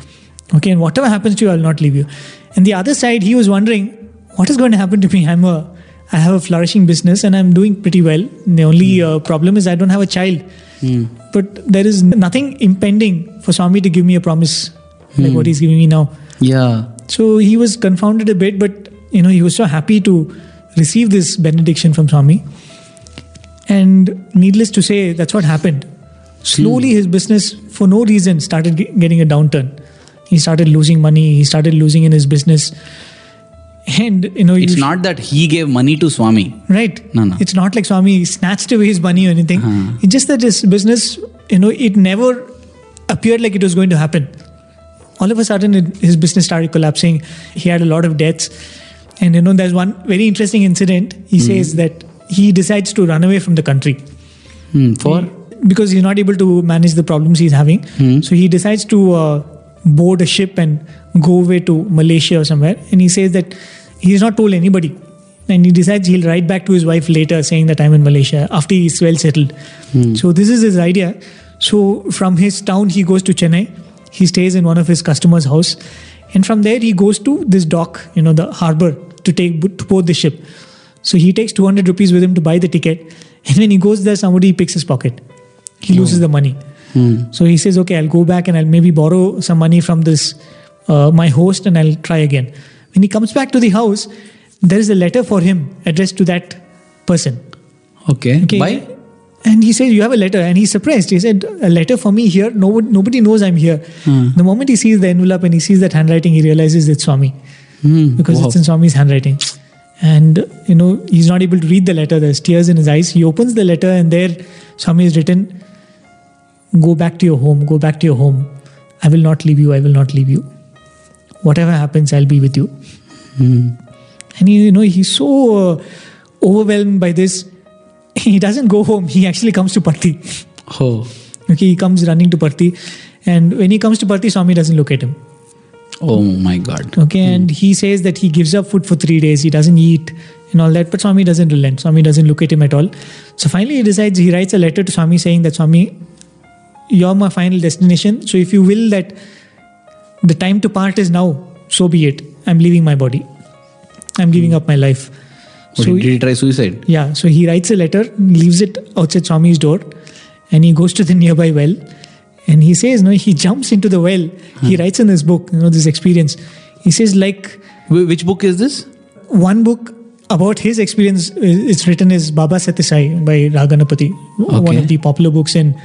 Okay, and whatever happens to you, I'll not leave you. And the other side, he was wondering, what is going to happen to me? I'm a, I have a flourishing business and I'm doing pretty well. The only hmm. uh, problem is I don't have a child. Hmm. But there is nothing impending for Swami to give me a promise like hmm. what he's giving me now. Yeah. So he was confounded a bit, but you know he was so happy to receive this benediction from Swami. And needless to say, that's what happened. Slowly, his business, for no reason, started ge- getting a downturn. He started losing money. He started losing in his business. And you know, It's you- not that he gave money to Swami. right. No, no. It's not like Swami snatched away his money or anything. It's just that his business, you know, it never appeared like it was going to happen. All of a sudden, it, his business started collapsing. He had a lot of debts. And, you know, there's one very interesting incident. He says that he decides to run away from the country Hmm, For? because he's not able to manage the problems he's having. So he decides to uh, board a ship and go away to Malaysia or somewhere. And he says that he's not told anybody. And he decides he'll write back to his wife later saying that I'm in Malaysia after he's well settled. Hmm. So this is his idea. So from his town, he goes to Chennai. He stays in one of his customers' house. And from there, he goes to this dock, you know, the harbor to take to board the ship. So he takes 200 rupees with him to buy the ticket. And when he goes there, somebody picks his pocket. He hmm. loses the money. So he says, okay, I'll go back and I'll maybe borrow some money from this, uh, my host, and I'll try again. When he comes back to the house, there is a letter for him addressed to that person. Okay. Okay. Why? And he says, You have a letter. And he's surprised. He said, A letter for me here. No, nobody knows I'm here. The moment he sees the envelope and he sees that handwriting, he realizes it's Swami Hmm, because wow. it's in Swami's handwriting. And, you know, he's not able to read the letter. There's tears in his eyes. He opens the letter and there Swami has written, Go back to your home. Go back to your home. I will not leave you. I will not leave you. Whatever happens, I'll be with you. And he, you know, he's so uh, overwhelmed by this. He doesn't go home. He actually comes to Parthi. Oh. Okay, he comes running to Parthi. And when he comes to Parthi, Swami doesn't look at him. Oh my God. Okay, and he says that he gives up food for three days. He doesn't eat and all that. But Swami doesn't relent. Swami doesn't look at him at all. So finally, he decides, he writes a letter to Swami saying that Swami, you're my final destination. So if you will that the time to part is now, so be it. I'm leaving my body. I'm giving up my life. So did he try suicide? yeah, so he writes a letter, leaves it outside Swami's door, and he goes to the nearby well. And he says, no, he jumps into the well. He hmm. writes in this book, you know, this experience. He says, like Which book is this? one book about his experience, it's written as Baba Satyasai by Raganapati, one of the popular books in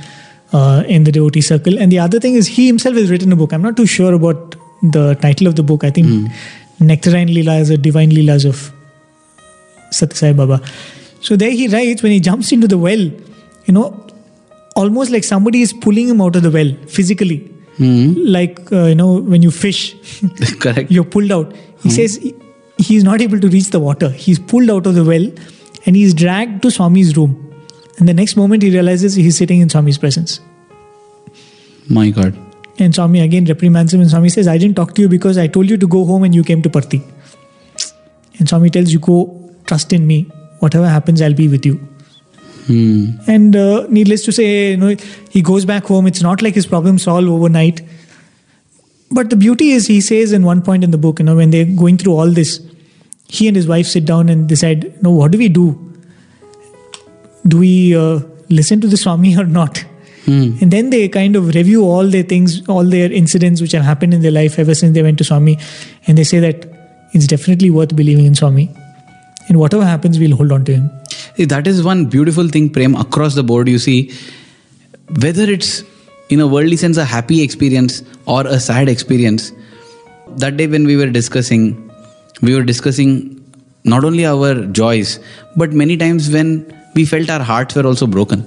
uh, in the devotee circle. And the other thing is, he himself has written a book. I'm not too sure about the title of the book. I think Nectarine Leelas or Divine Leelas of Satyasai Baba. So there he writes when he jumps into the well, you know, almost like somebody is pulling him out of the well physically. Like, uh, you know, when you fish, Correct. you're pulled out. He says he- he's not able to reach the water. He's pulled out of the well and he's dragged to Swami's room. And the next moment he realizes he's sitting in Swami's presence. My God. And Swami again reprimands him and Swami says, I didn't talk to you because I told you to go home and you came to Parthi. And Swami tells you, go, trust in me. Whatever happens, I'll be with you. Hmm. And uh, needless to say, you know, he goes back home. It's not like his problem solved overnight. But the beauty is, he says in one point in the book, you know, when they're going through all this, he and his wife sit down and decide, know, what do we do? Do we uh, listen to the Swami or not? And then they kind of review all their things, all their incidents which have happened in their life ever since they went to Swami. And they say that it's definitely worth believing in Swami. And whatever happens, we'll hold on to him. See, that is one beautiful thing, Prem, across the board. You see, whether it's in a worldly sense a happy experience or a sad experience, that day when we were discussing, we were discussing not only our joys, but many times when we felt our hearts were also broken,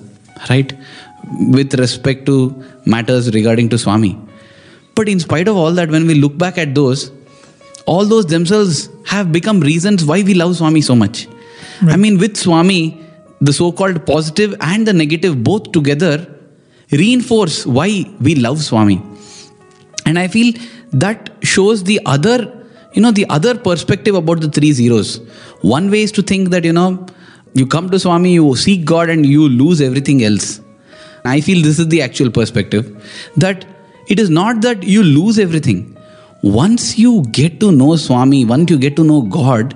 right? With respect to matters regarding to Swami. But in spite of all that, when we look back at those, all those themselves have become reasons why we love Swami so much. I mean, with Swami, the so called positive and the negative both together reinforce why we love Swami. And I feel that shows the other, you know, the other perspective about the three zeros. One way is to think that, you know, you come to Swami, you seek God, and you lose everything else. I feel this is the actual perspective that it is not that you lose everything, once you get to know Swami, once you get to know God,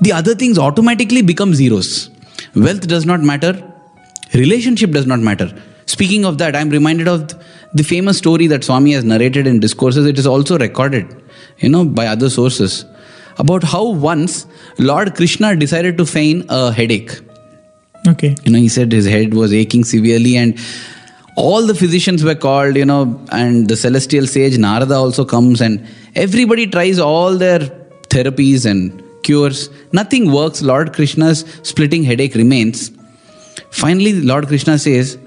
the other things automatically become zeros. Wealth does not matter, relationship does not matter. Speaking of that, I'm reminded of the famous story that Swami has narrated in discourses. It is also recorded, you know, by other sources about how once Lord Krishna decided to feign a headache. Okay. You know, he said his head was aching severely, and all the physicians were called, you know, and the celestial sage Narada also comes, and everybody tries all their therapies and cures. Nothing works. Lord Krishna's splitting headache remains. Finally, Lord Krishna says,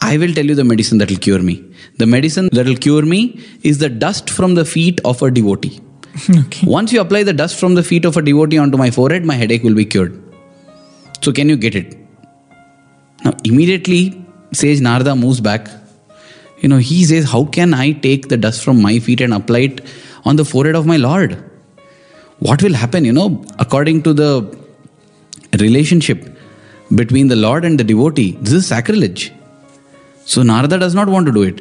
I will tell you the medicine that will cure me. The medicine that will cure me is the dust from the feet of a devotee. okay. Once you apply the dust from the feet of a devotee onto my forehead, my headache will be cured. So, can you get it? Now, immediately, Sage Narada moves back. You know, he says, How can I take the dust from my feet and apply it on the forehead of my Lord? What will happen, you know, according to the relationship between the Lord and the devotee? This is sacrilege. So, Narada does not want to do it.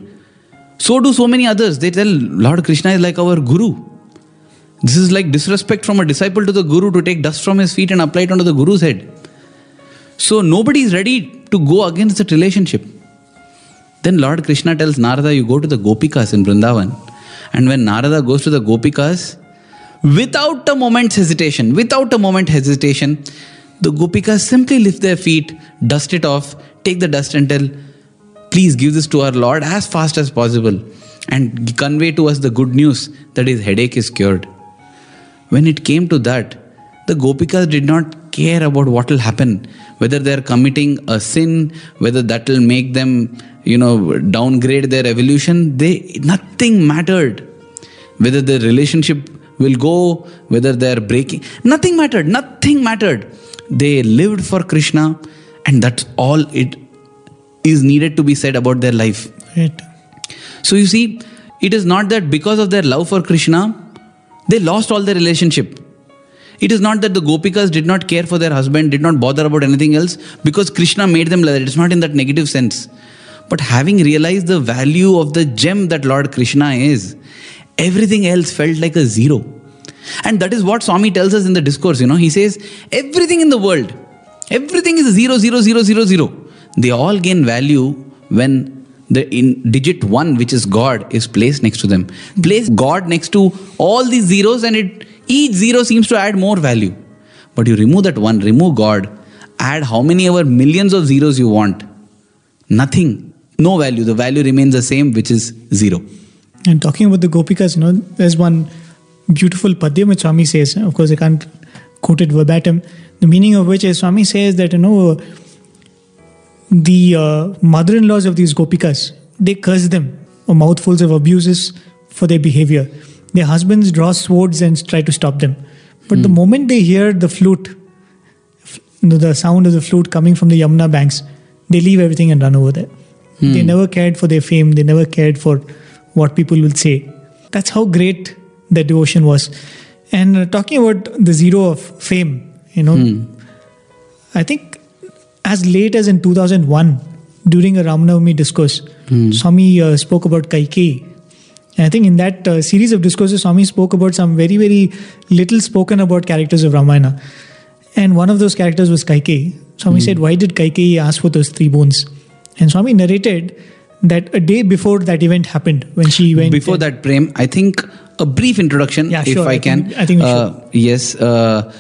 So do so many others. They tell Lord Krishna is like our guru. This is like disrespect from a disciple to the guru to take dust from his feet and apply it onto the guru's head. So nobody is ready to go against that relationship. Then Lord Krishna tells Narada, You go to the Gopikas in Vrindavan. And when Narada goes to the Gopikas, without a moment's hesitation, without a moment hesitation, the Gopikas simply lift their feet, dust it off, take the dust and tell, Please give this to our Lord as fast as possible and convey to us the good news that his headache is cured. When it came to that, the Gopikas did not care about what will happen, whether they are committing a sin, whether that will make them, you know, downgrade their evolution. They nothing mattered. Whether their relationship will go, whether they are breaking, nothing mattered. Nothing mattered. They lived for Krishna, and that's all it is needed to be said about their life. Right. So you see, it is not that because of their love for Krishna, they lost all their relationship. It is not that the Gopikas did not care for their husband, did not bother about anything else because Krishna made them like that. It's not in that negative sense. But having realized the value of the gem that Lord Krishna is, everything else felt like a zero. And that is what Swami tells us in the discourse. You know, he says, everything in the world, everything is zero, zero, zero, zero, zero. They all gain value when the in digit one, which is God, is placed next to them. Place God next to all these zeros, and it each zero seems to add more value. But you remove that one, remove God, add how many ever millions of zeros you want. Nothing, no value. The value remains the same, which is zero. And talking about the Gopikas, you know, there's one beautiful padyam which Swami says. Of course, I can't quote it verbatim. The meaning of which is Swami says that, you know, the uh, mother in laws of these Gopikas, they curse them for mouthfuls of abuses for their behavior. Their husbands draw swords and try to stop them. But the moment they hear the flute, the sound of the flute coming from the Yamuna banks, they leave everything and run over there. They never cared for their fame, they never cared for what people will say. That's how great their devotion was. And uh, talking about the zero of fame, you know, I think as late as in 2001, during a Ramanavami discourse, Swami uh, spoke about Kaikeyi. And I think in that uh, series of discourses, Swami spoke about some very, very little spoken about characters of Ramayana. And one of those characters was Kaikeyi. Swami said, Why did Kaikeyi ask for those three bones? And Swami narrated that a day before that event happened, when she went. Before that, Prem, I think a brief introduction, Yeah, if sure. I I can. I think we uh, Yes. Uh,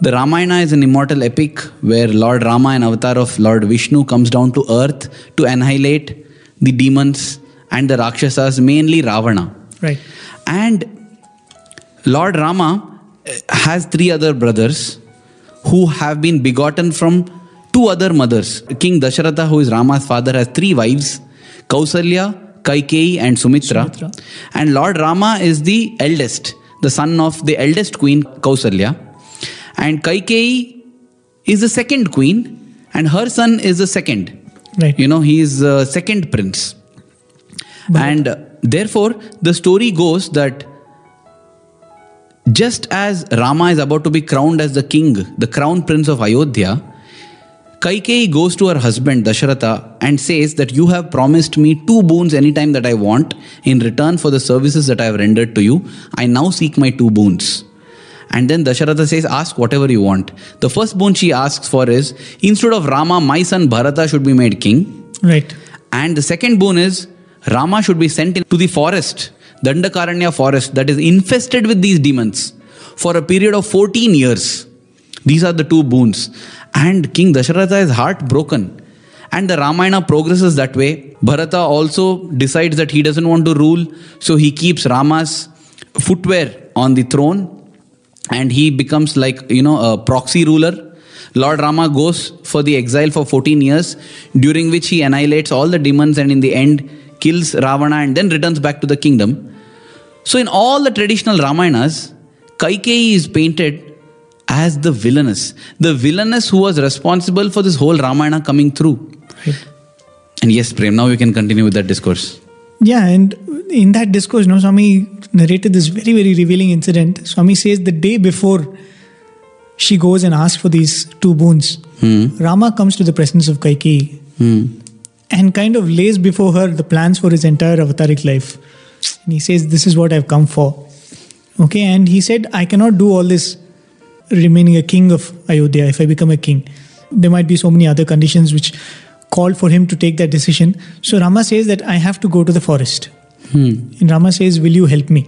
the Ramayana is an immortal epic where Lord Rama, an avatar of Lord Vishnu, comes down to earth to annihilate the demons and the Rakshasas, mainly Ravana. Right. And Lord Rama uh, has three other brothers who have been begotten from two other mothers. King Dasharatha, who is Rama's father, has three wives Kausalya, Kaikeyi, and Sumitra. Sumitra. And Lord Rama is the eldest, the son of the eldest queen, Kausalya. And Kaikeyi is the second queen, and her son is the second. Right. You know, he is the second prince. And uh, therefore, the story goes that just as Rama is about to be crowned as the king, the crown prince of Ayodhya, Kaikeyi goes to her husband Dasharatha and says that you have promised me two boons anytime that I want in return for the services that I have rendered to you. I now seek my two boons. And then Dasharatha says, Ask whatever you want. The first boon she asks for is instead of Rama, my son Bharata should be made king. Right. And the second boon is Rama should be sent into the forest, Dandakaranya forest, that is infested with these demons for a period of 14 years. These are the two boons. And King Dasharatha is heartbroken. And the Ramayana progresses that way. Bharata also decides that he doesn't want to rule, so he keeps Rama's footwear on the throne and he becomes like, you know, a proxy ruler. Lord Rama goes for the exile for 14 years, during which he annihilates all the demons and in the end kills Ravana and then returns back to the kingdom. So, in all the traditional Ramayanas, Kaikeyi is painted as the villainess, the villainess who was responsible for this whole Ramayana coming through. Right. And yes, Prem, now we can continue with that discourse. Yeah, and in that discourse, no, Swami narrated this very, very revealing incident. Swami says the day before she goes and asks for these two boons, hmm. Rama comes to the presence of Kaikeyi hmm. and kind of lays before her the plans for his entire avataric life. And he says, This is what I've come for. Okay, and he said, I cannot do all this remaining a king of Ayodhya if I become a king. There might be so many other conditions which called for him to take that decision. So Rama says that I have to go to the forest. Hmm. And Rama says, Will you help me?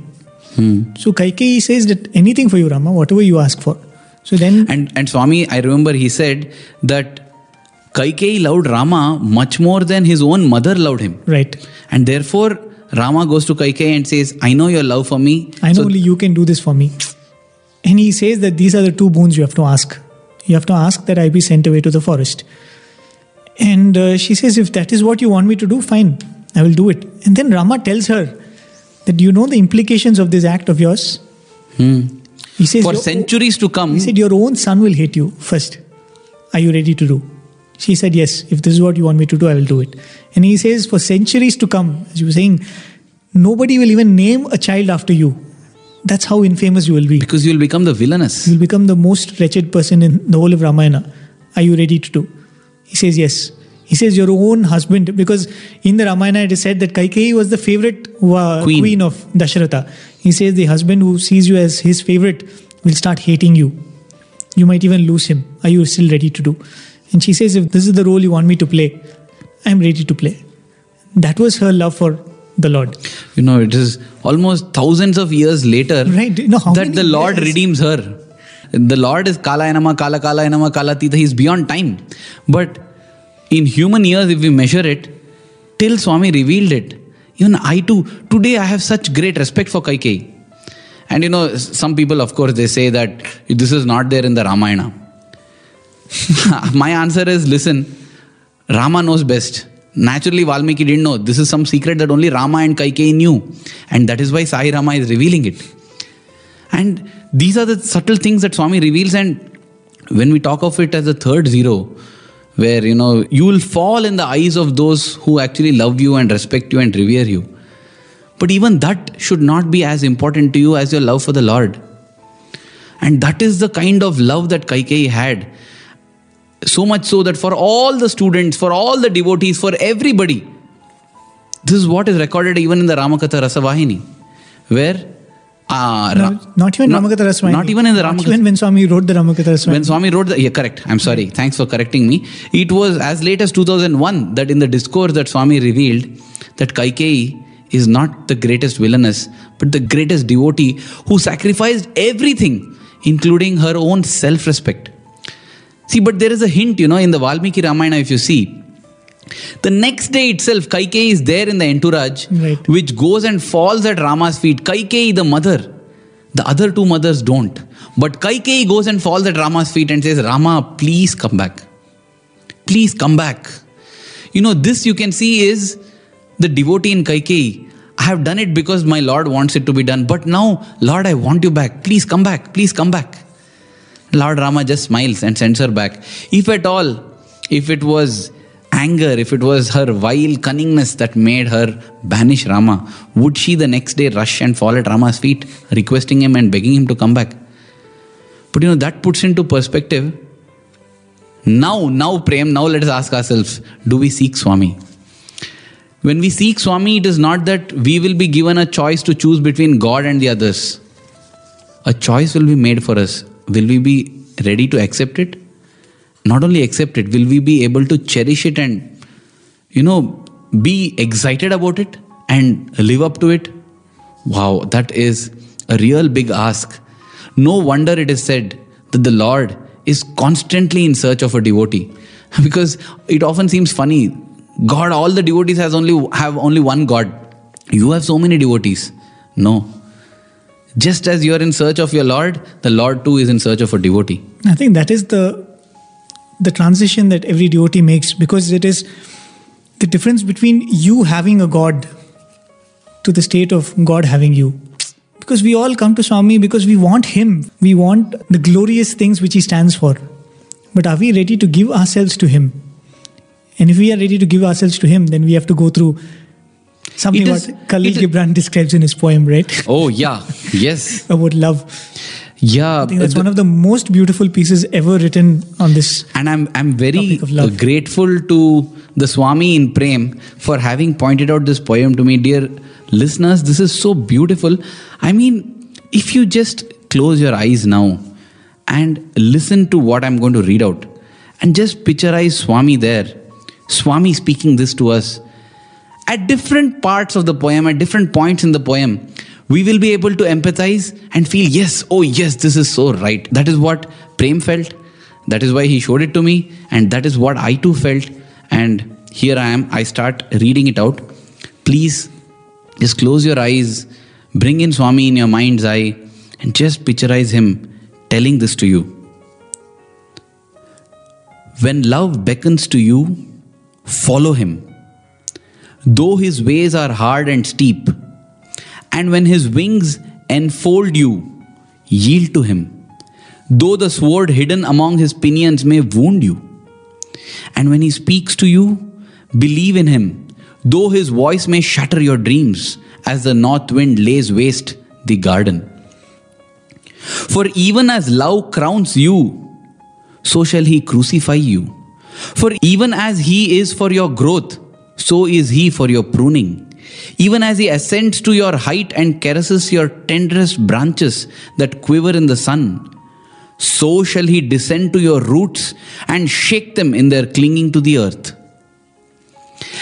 Hmm. So Kaikeyi says that anything for you, Rama, whatever you ask for. So then, And and Swami, I remember he said that Kaikeyi loved Rama much more than his own mother loved him. right, And therefore, Rama goes to Kaikeyi and says, I know your love for me. I know So- only you can do this for me. And he says that these are the two boons you have to ask. You have to ask that I be sent away to the forest. And uh, she says, if that is what you want me to do, fine, I will do it. And then Rama tells her that you know the implications of this act of yours. He says, for centuries to come, He said, Your own son will hate you first. Are you ready to do? She said, Yes, if this is what you want me to do, I will do it. And he says, For centuries to come, as you were saying, nobody will even name a child after you. That's how infamous you will be. because you'll become the villainous. You will become the most wretched person in the whole of Ramayana. Are you ready to do? He says, Yes. He says, Your own husband, because in the Ramayana it is said that Kaikeyi was the favorite uh, Queen. queen. of Dasharatha. He says, The husband who sees you as his favorite will start hating you. You might even lose him. Are you still ready to do? And she says, If this is the role you want me to play, I'm ready to play. That was her love for the Lord. You know, it is almost thousands of years later Right. You know, that the Lord years? redeems her. The Lord is Kala Enama, Kala Kala Enama, Kala Tita. He's beyond time. But in human years, if we measure it, till Swami revealed it, even I too, today I have such great respect for Kaikeyi. And you know, some people, of course, they say that this is not there in the Ramayana. My answer is listen, Rama knows best. Naturally, Valmiki didn't know. This is some secret that only Rama and Kaikeyi knew. And that is why Sai Rama is revealing it. And these are the subtle things that Swami reveals. And when we talk of it as a third zero, where you know you will fall in the eyes of those who actually love you and respect you and revere you. But even that should not be as important to you as your love for the Lord. And that is the kind of love that Kaikeyi had. So much so that for all the students, for all the devotees, for everybody, this is what is recorded even in the Ramakatha Rasavahini, where uh, No, Ra- not even not- Ramakatha Rasavahini. Not even in the Ramakatha. even when Swami wrote the Ramakatha Rasavahini. When Swami wrote the, yeah, correct. I'm sorry. Thanks for correcting me. It was as late as 2001 that in the discourse that Swami revealed that Kaikeyi is not the greatest villainess, but the greatest devotee who sacrificed everything, including her own self-respect. See, but there is a hint, you know, in the Valmiki Ramayana, if you see, the next day itself, Kaikeyi is there in the entourage, Right. which goes and falls at Rama's feet. Kaikeyi, the mother, the other two mothers don't. But Kaikeyi goes and falls at Rama's feet and says, Rama, please come back. Please come back. You know, this you can see is the devotee in Kaikeyi. I have done it because my Lord wants it to be done. But now, Lord, I want you back. Please come back. Please come back. Lord Rama just smiles and sends her back. If at all, if it was anger, if it was her vile cunningness that made her banish Rama, would she the next day rush and fall at Rama's feet, requesting him and begging him to come back? But you know, that puts into perspective Now, now, Prem, now let us ask ourselves do we seek Swami? When we seek Swami, it is not that we will be given a choice to choose between God and the others. A choice will be made for us. Will we be ready to accept it? Not only accept it, will we be able to cherish it and, you know, be excited about it and live up to it? Wow, that is a real big ask. No wonder it is said that the Lord is constantly in search of a devotee. Because it often seems funny. God all the devotees has only have only one god. You have so many devotees. No. Just as you are in search of your lord the lord too is in search of a devotee. I think that is the the transition that every devotee makes because it is the difference between you having a God to the state of God having you. Because we all come to Swami because we want Him. We want the glorious things which He stands for. But are we ready to give ourselves to Him? And if we are ready to give ourselves to Him, then we have to go through something is- what Khalil Gibran describes in his poem, right? oh yeah yes About love. Yeah I think that's the- one of the most beautiful pieces ever written on this. and I'm I'm very Topic of love. grateful to the Swami in Prem for having pointed out this poem to me, dear listeners. This is so beautiful. I mean, if you just close your eyes now and listen to what I'm going to read out, and just pictureize Swami there, Swami speaking this to us at different parts of the poem, at different points in the poem, we will be able to empathize and feel, yes, oh, yes, this is so right. That is what Prem felt. That is why he showed it to me. And that is what I too felt. And here I am. I start reading it out. Please just close your eyes, bring in Swami in your mind's eye, and just picturize him telling this to you. When love beckons to you, follow him though his ways are hard and steep, and when his wings enfold you, yield to him, though the sword hidden among his pinions may wound you. And when he speaks to you, believe in him, though his voice may shatter your dreams, as the north wind lays waste the garden. For even as love crowns you, so shall he crucify you. For even as he is for your growth, so is he for your pruning. Even as he ascends to your height and caresses your tenderest branches that quiver in the sun, so shall he descend to your roots and shake them in their clinging to the earth.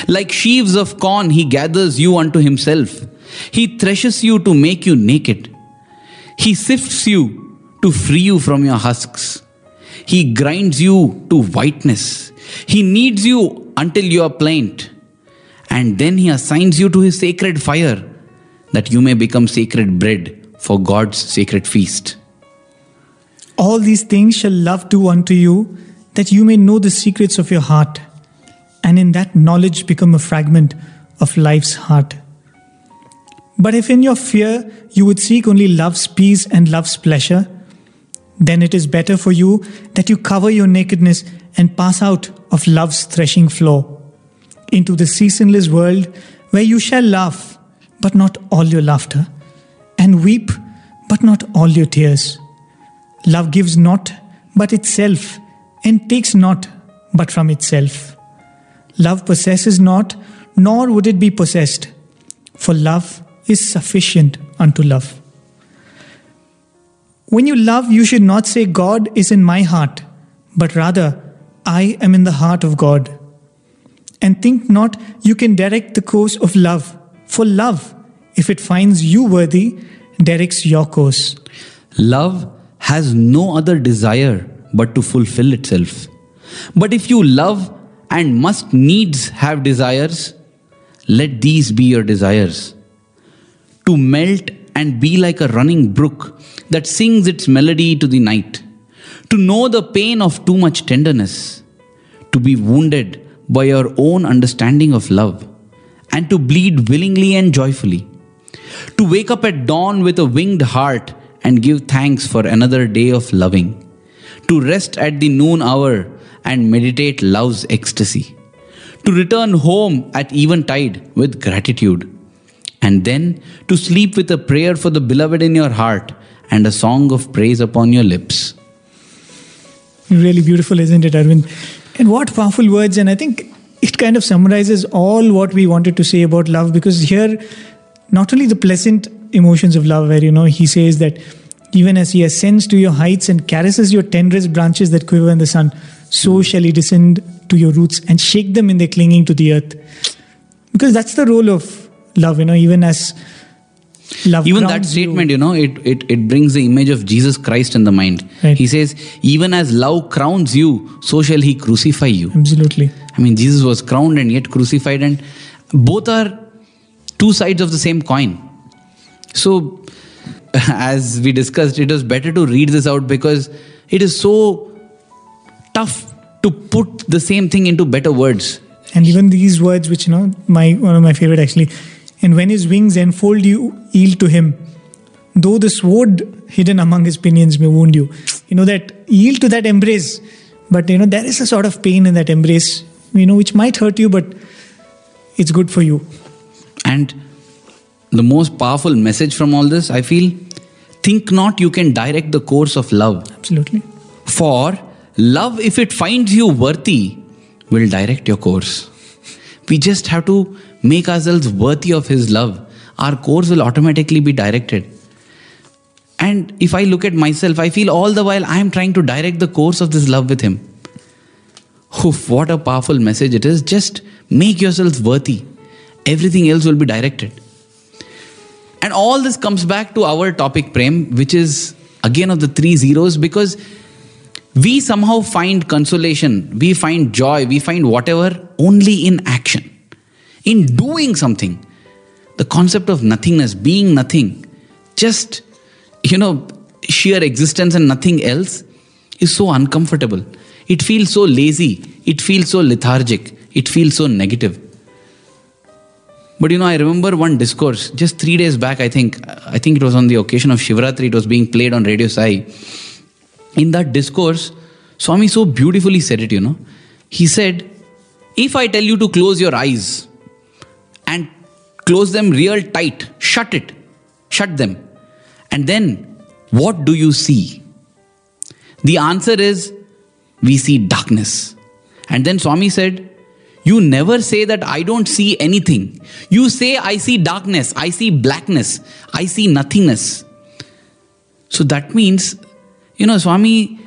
Like sheaves of corn, he gathers you unto himself. He threshes you to make you naked. He sifts you to free you from your husks. He grinds you to whiteness. He kneads you until you are plaint. And then he assigns you to his sacred fire that you may become sacred bread for God's sacred feast. All these things shall love do unto you, that you may know the secrets of your heart, and in that knowledge become a fragment of life's heart. But if in your fear you would seek only love's peace and love's pleasure, then it is better for you that you cover your nakedness and pass out of love's threshing floor into the seasonless world where you shall laugh, but not all your laughter, and weep, but not all your tears. Love gives not but itself, and takes not but from itself. Love possesses not, nor would it be possessed, for love is sufficient unto love. When you love, you should not say, God is in my heart, but rather, I am in the heart of God. And think not you can direct the course of love, for love, if it finds you worthy, directs your course. Love has no other desire but to fulfill itself. But if you love and must needs have desires, let these be your desires. To melt and be like a running brook that sings its melody to the night. To know the pain of too much tenderness. To be wounded by your own understanding of love. And to bleed willingly and joyfully. To wake up at dawn with a winged heart and give thanks for another day of loving. To rest at the noon hour and meditate love's ecstasy. To return home at eventide with gratitude. And then to sleep with a prayer for the beloved in your heart and a song of praise upon your lips. Really beautiful, isn't it, Arvind? And what powerful words. And I think it kind of summarizes all what we wanted to say about love because here, not only the pleasant emotions of love, where, you know, he says that even as he ascends to your heights and caresses your tenderest branches that quiver in the sun, so shall he descend to your roots and shake them in their clinging to the earth. Because that's the role of love, you know, even as love. even that statement you know it, it it brings the image of jesus christ in the mind Right. he says even as love crowns you so shall he crucify you Absolutely. i mean jesus was crowned and yet crucified and both are two sides of the same coin so as we discussed it was better to read this out because it is so tough to put the same thing into better words And even these words, which you know, my one of my favorite actually. And when his wings enfold you, yield to him. Though the sword hidden among his pinions may wound you, you know that yield to that embrace. But you know there is a sort of pain in that embrace, you know, which might hurt you, but it's good for you. And the most powerful message from all this, I feel, think not you can direct the course of love. Absolutely. For love, if it finds you worthy, will direct your course. We just have to make ourselves worthy of His love. Our course will automatically be directed. And if I look at myself, I feel all the while I am trying to direct the course of this love with Him. Oof, what a powerful message it is. Just make yourselves worthy. Everything else will be directed. And all this comes back to our topic, Prem, which is again of the three zeros, because we somehow find consolation, we find joy, we find whatever only in action, in doing something. The concept of nothingness, being nothing, just, you know, sheer existence and nothing else is so uncomfortable. It feels so lazy, it feels so lethargic, it feels so negative. But you know, I remember one discourse just three days back. I think, I think it was on the occasion of Shivratri. It was being played on Radio Sai. In that discourse, Swami so beautifully said it. You know, he said, "If I tell you to close your eyes and close them real tight, shut it, shut them, and then what do you see?" The answer is, we see darkness. And then Swami said, You never say that I don't see anything. You say, I see darkness, I see blackness, I see nothingness. So that means, you know, Swami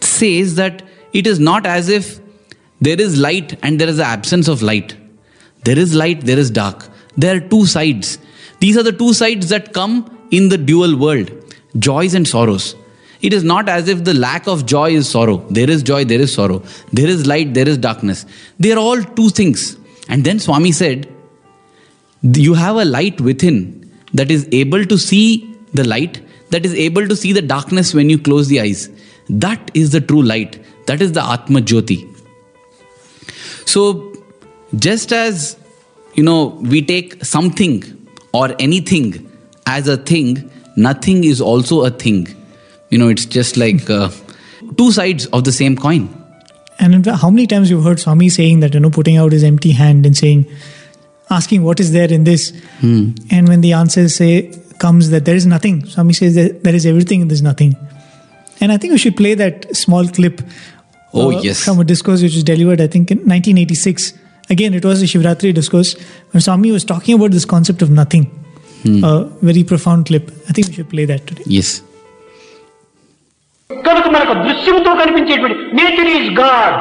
says that it is not as if there is light and there is the absence of light. There is light, there is dark. There are two sides. These are the two sides that come in the dual world joys and sorrows. It is not as if the lack of joy is sorrow. There is joy, there is sorrow. There is light, there is darkness. They are all two things. And then Swami said, You have a light within that is able to see the light, that is able to see the darkness when you close the eyes. That is the true light. That is the Atma Jyoti. So, just as you know, we take something or anything as a thing, nothing is also a thing. You know, it's just like uh, two sides of the same coin. And in fact, how many times you've heard Swami saying that, you know, putting out his empty hand and saying, asking what is there in this? And when the answer say comes that there is nothing, Swami says that there is everything and there's nothing. And I think we should play that small clip Oh, yes. from a discourse which was delivered, I think, in 1986. Again, it was a Shivratri discourse where Swami was talking about this concept of nothing. A very profound clip. I think we should play that today. Yes. కనుక మనకు దృశ్యంతో కనిపించేటువంటి nature is God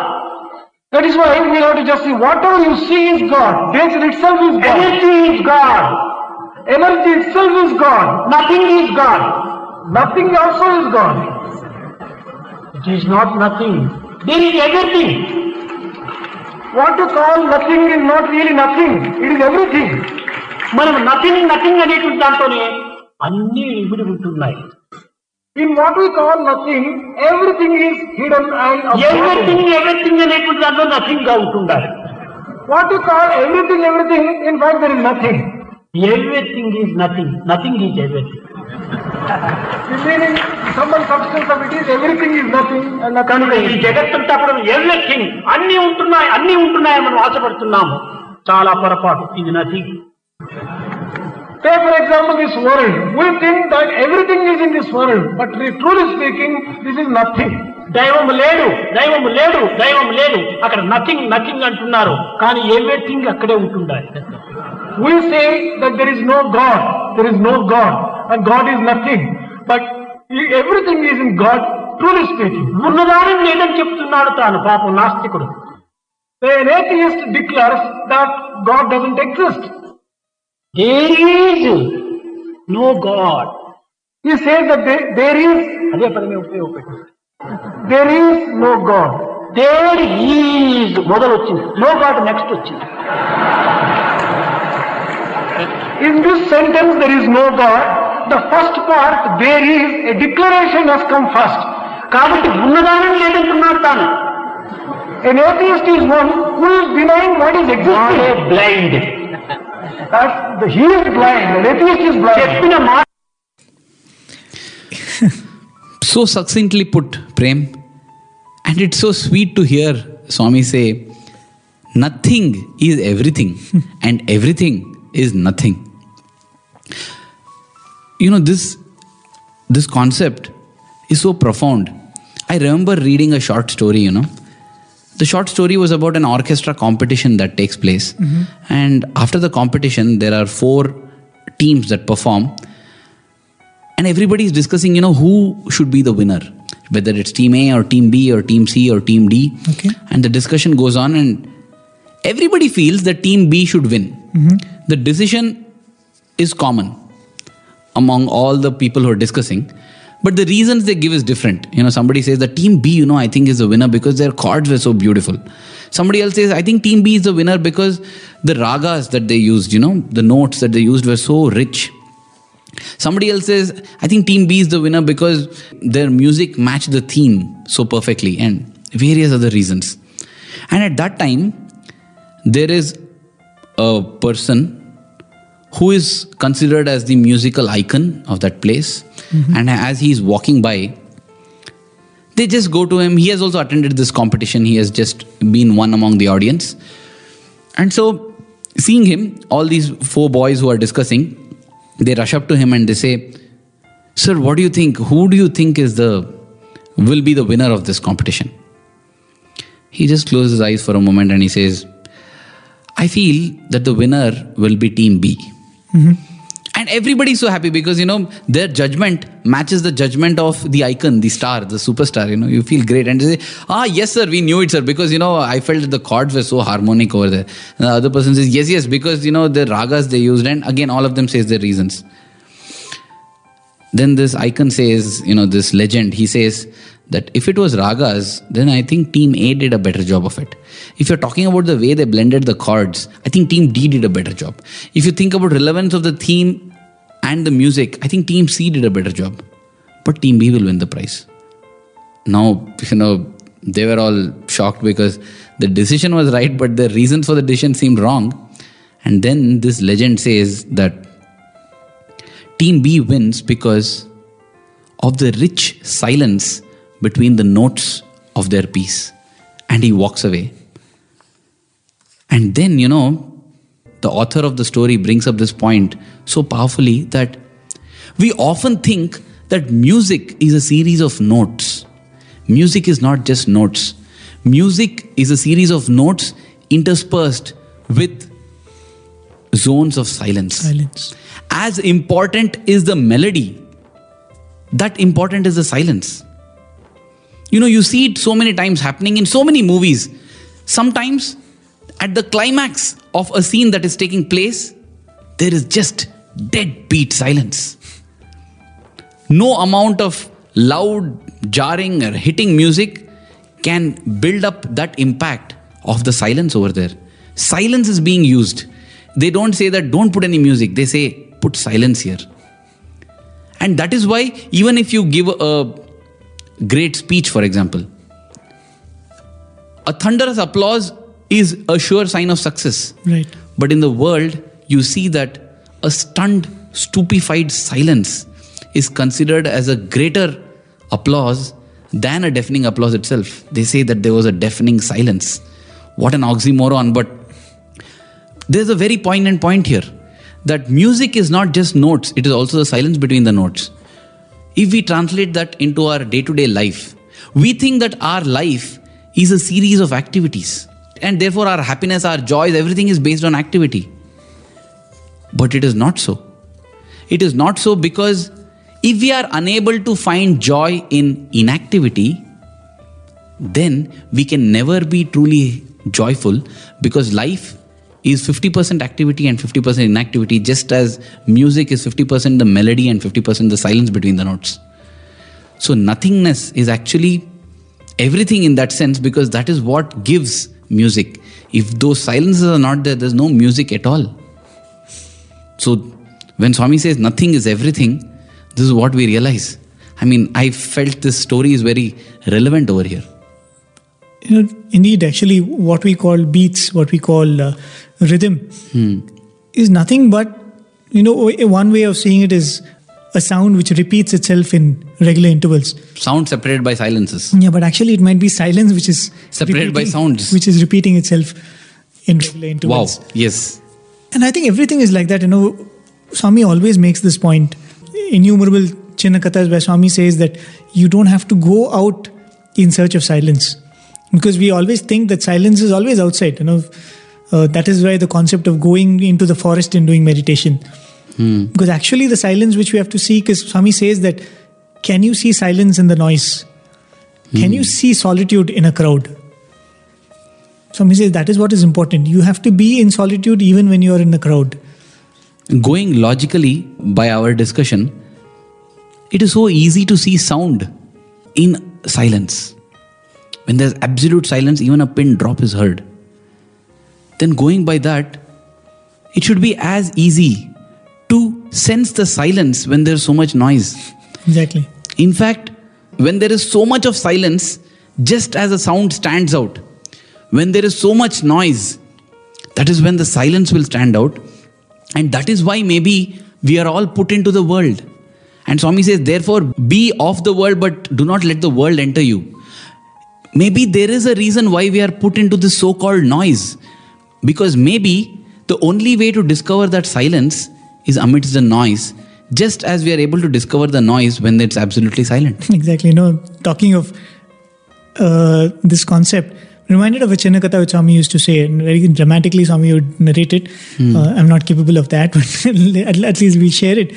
that is why we have to just see what ever you see is God nature it self is God energy is God energy it self is God nothing is God nothing also is God it is not nothing There is everything what to call nothing is not really nothing it is everything మనం nothing nothing అనేటువంటి దాంట్లోనే అన్ని ఇమిడి ఉంటున్నాయి In what we call nothing, everything is hidden and everything, everything అనేటువంటి దాంట్లో nothing గా ఉంటుండాలి What you call everything, everything, in fact there is nothing. Everything is nothing. Nothing is everything. కనుక ఈ జగత్తుంటే అప్పుడు ఎవ్రీథింగ్ అన్ని ఉంటున్నాయి అన్ని ఉంటున్నాయని మనం ఆశపడుతున్నాము. చాలా పొరపాటు. ఇది నది. For example this world we think that everything is in this world but truly speaking this is nothing దైవం లేడు దైవం లేడు దైవం లేడు. అక్కడ నథింగ్ నథింగ్ అంటున్నారు. కానీ ఎవ్రీథింగ్ అక్కడే ఉంటుండాలి. We say that there is no God, there is no God, and God is nothing. But everything is in God, truly speaking. ఉన్నదాని లేదని చెప్తున్నాడు తాను పాపం నాస్తికుడు An atheist declares that God doesn't exist. There is no God. He says that there, there is అదే పదమే ఉపయోగపెట్టు there is no God there is మొదలు వచ్చింది నో గాడ్ నెక్స్ట్ వచ్చింది in this sentence there is no God the first part there is a declaration has come first కాబట్టి ఉన్నదానని లేదంటున్నాడు తాను An atheist is one who is denying what is existing. blind. That's the, he is blind. An atheist is blind. చెప్పిన మాట So succinctly put, Prem. And it's so sweet to hear Swami say, nothing is everything, and everything is nothing. You know, this, this concept is so profound. I remember reading a short story, you know. The short story was about an orchestra competition that takes place. Mm-hmm. And after the competition, there are four teams that perform and everybody is discussing you know who should be the winner whether it's team a or team b or team c or team d Okay. and the discussion goes on and everybody feels that team b should win. Mm-hmm. The decision is common among all the people who are discussing but the reasons they give is different. You know somebody says the team b you know i think is the winner because their chords were so beautiful. Somebody else says i think team b is the winner because the ragas that they used you know the notes that they used were so rich. Somebody else says, I think Team B is the winner because their music matched the theme so perfectly, and various other reasons. And at that time, there is a person who is considered as the musical icon of that place. Mm-hmm. And as he is walking by, they just go to him. He has also attended this competition, he has just been one among the audience. And so, seeing him, all these four boys who are discussing, they rush up to him and they say, Sir, what do you think? Who do you think is the will be the winner of this competition? He just closes his eyes for a moment and he says, I feel that the winner will be team B. And everybody's so happy because you know their judgment matches the judgment of the icon, the star, the superstar. You know, you feel great and they say, Ah, yes, sir, we knew it, sir, because you know I felt that the chords were so harmonic over there. And the other person says, Yes, yes, because you know the ragas they used, and again all of them says their reasons. Then this icon says, you know, this legend, he says that if it was ragas, then I think team A did a better job of it. If you're talking about the way they blended the chords, I think team D did a better job. If you think about relevance of the theme and the music, I think team C did a better job. But team B will win the prize. Now, you know, they were all shocked because the decision was right, but the reasons for the decision seemed wrong. And then this legend says that Team B wins because of the rich silence between the notes of their piece. And he walks away. And then, you know, the author of the story brings up this point so powerfully that we often think that music is a series of notes. Music is not just notes, music is a series of notes interspersed with zones of silence Silence. as important is the melody, that important is the silence. You know, you see it so many times happening in so many movies. Sometimes, at the climax of a scene that is taking place, there is just dead beat silence. No amount of loud, jarring, or hitting music can build up that impact of the silence over there. Silence is being used. They don't say that don't put any music, they say put silence here. And that is why, even if you give a great speech, for example, a thunderous applause is a sure sign of success. Right. But in the world, you see that a stunned, stupefied silence is considered as a greater applause than a deafening applause itself. They say that there was a deafening silence. What an oxymoron, but there's a very poignant point here that music is not just notes, it is also the silence between the notes. If we translate that into our day to day life, We think that our life is a series of activities, and therefore our happiness, our joys, everything is based on activity. But it is not so. It is not so because if we are unable to find joy in inactivity, then we can never be truly joyful because life is 50% activity and 50% inactivity, just as music is 50% the melody and 50% the silence between the notes. So, nothingness is actually everything in that sense because that is what gives music. If those silences are not there, there's no music at all. So, when Swami says nothing is everything, this is what we realize. I mean, I felt this story is very relevant over here. You know, indeed, actually, what we call beats, what we call uh, rhythm, hmm. is nothing but, you know, one way of seeing it is a sound which repeats itself in regular intervals. Sound separated by silences. Yeah, but actually, it might be silence which is Separated by sounds. which is repeating itself in regular intervals. Wow. Yes. And I think everything is like that. You know, Swami always makes this point. Innumerable Chinnakathas where Swami says that you don't have to go out in search of silence. Because we always think that silence is always outside. You know, uh, that is why the concept of going into the forest and doing meditation. Because actually, the silence which we have to seek is Swami says that can you see silence in the noise? Can you see solitude in a crowd? Swami says that is what is important. You have to be in solitude even when you are in a crowd. Going logically by our discussion, it is so easy to see sound in silence. When there's absolute silence, even a pin drop is heard. Then, going by that, it should be as easy to sense the silence when there's so much noise. Exactly. In fact, when there is so much of silence, just as a sound stands out, when there is so much noise, that is when the silence will stand out. And that is why maybe we are all put into the world. And Swami says, therefore, be of the world, but do not let the world enter you. Maybe there is a reason why we are put into this so called noise. Because maybe the only way to discover that silence is amidst the noise, just as we are able to discover the noise when it's absolutely silent. Exactly. You know, talking of uh, this concept, reminded of a Chinnakatha which Swami used to say, and very dramatically Swami would narrate it. Uh, I'm not capable of that, but at, at least we share it.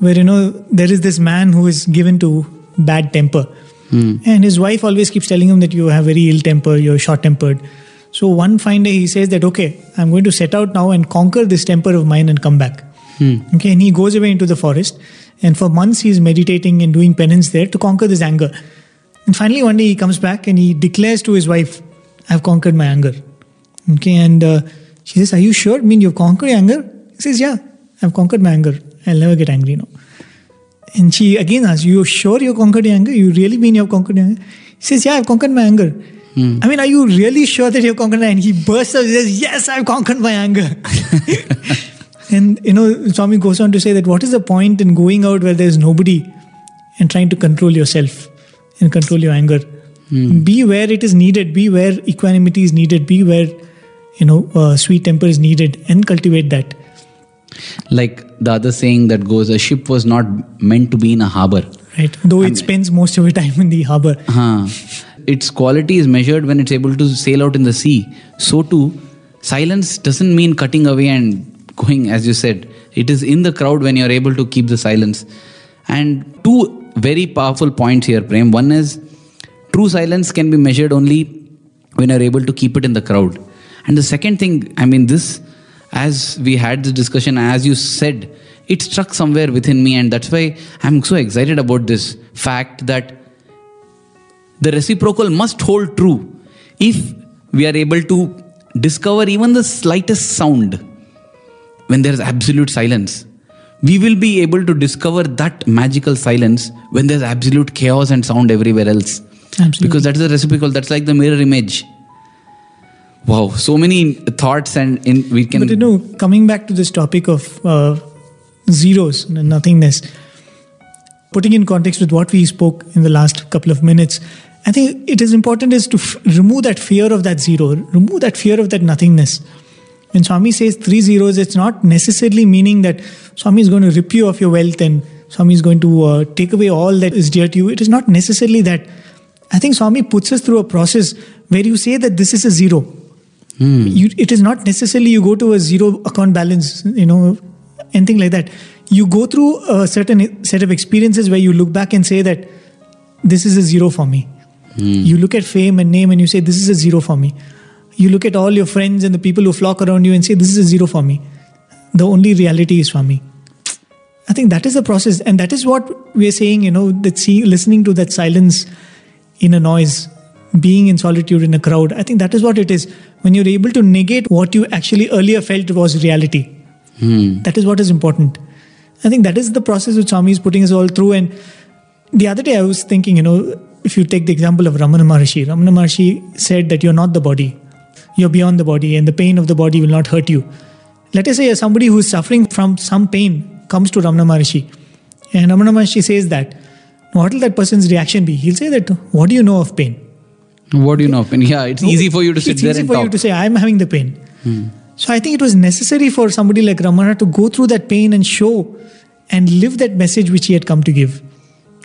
Where, you know, there is this man who is given to bad temper. And his wife always keeps telling him that you have very ill temper, you're short tempered. So one fine day he says that, okay, I'm going to set out now and conquer this temper of mine and come back. Okay, and he goes away into the forest. And for months he's meditating and doing penance there to conquer this anger. And finally, one day he comes back and he declares to his wife, I've conquered my anger. Okay, and uh, she says, Are you sure? I mean, you've conquered anger? He says, Yeah, I've conquered my anger. I'll never get angry now. And she again asks, You're sure you've conquered your anger? You really mean you've conquered your anger? He says, Yeah, I've conquered my anger. I mean, are you really sure that you've conquered? And he bursts out and says, Yes, I've conquered my anger. and, you know, Swami goes on to say that what is the point in going out where there's nobody and trying to control yourself and control your anger? Be where it is needed, be where equanimity is needed, be where, you know, uh, sweet temper is needed and cultivate that. Like the other saying that goes, a ship was not meant to be in a harbor. Right, though it spends most of its time in the harbor. Huh. Its quality is measured when it's able to sail out in the sea. So too, silence doesn't mean cutting away and going, as you said. It is in the crowd when you're able to keep the silence. And two very powerful points here, Prem. One is true silence can be measured only when you're able to keep it in the crowd. And the second thing, I mean, this, as we had this discussion, as you said, it struck somewhere within me, and that's why I'm so excited about this fact that the reciprocal must hold true if we are able to discover even the slightest sound when there is absolute silence. We will be able to discover that magical silence when there's absolute chaos and sound everywhere else. Absolutely. Because that's the reciprocal, that's like the mirror image. Wow, so many thoughts, and in, we can. But you know, coming back to this topic of uh, zeros and nothingness, putting in context with what we spoke in the last couple of minutes, I think it is important is to f- remove that fear of that zero, remove that fear of that nothingness. When Swami says three zeros, it's not necessarily meaning that Swami is going to rip you of your wealth and Swami is going to uh, take away all that is dear to you. It is not necessarily that. I think Swami puts us through a process where you say that this is a zero. You, it is not necessarily you go to a zero account balance, you know, anything like that. You go through a certain set of experiences where you look back and say that this is a zero for me. Hmm. You look at fame and name and you say, This is a zero for me. You look at all your friends and the people who flock around you and say, This is a zero for me. The only reality is for me. I think that is the process, and that is what we are saying. You know, that see, listening to that silence in a noise, being in solitude in a crowd. I think that is what it is. When you're able to negate what you actually earlier felt was reality, hmm. that is what is important. I think that is the process which Swami is putting us all through. And the other day, I was thinking, you know, if you take the example of Ramana Maharshi, Ramana Maharshi said that you're not the body, you're beyond the body, and the pain of the body will not hurt you. Let us say somebody who is suffering from some pain comes to Ramana Maharshi, and Ramana Maharshi says that. What will that person's reaction be? He'll say that, What do you know of pain? What do you know? of pain? yeah, it's easy for you to sit there and talk. it's easy for you to say, I'm having the pain. Hmm. So I think it was necessary for somebody like Ramana to go through that pain and show and live that message which he had come to give.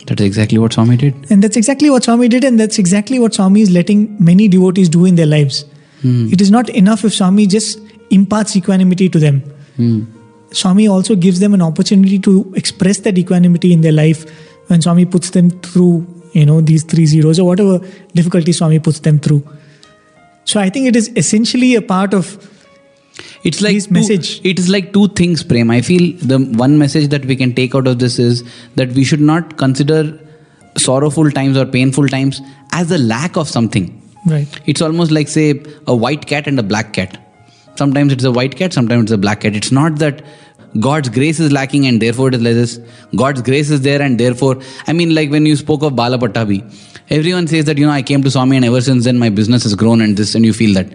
That's exactly what Swami did. And that's exactly what Swami did, and that's exactly what Swami is letting many devotees do in their lives. Hmm. It is not enough if Swami just imparts equanimity to them. Hmm. Swami also gives them an opportunity to express that equanimity in their life when Swami puts them through, you know, these three zeros or whatever difficulty Swami puts them through. So I think it is essentially a part of It's like His two- message. It is like two things, Prem. I feel the one message that we can take out of this is that we should not consider sorrowful times or painful times as a lack of something. right. It's almost like, say, a white cat and a black cat. Sometimes it's a white cat, sometimes it's a black cat. It's not that God's grace is lacking and therefore it is like this. God's grace is there and therefore, I mean, like when you spoke of Balapatabi, everyone says that, you know, I came to Swami and ever since then my business has grown and this, and you feel that.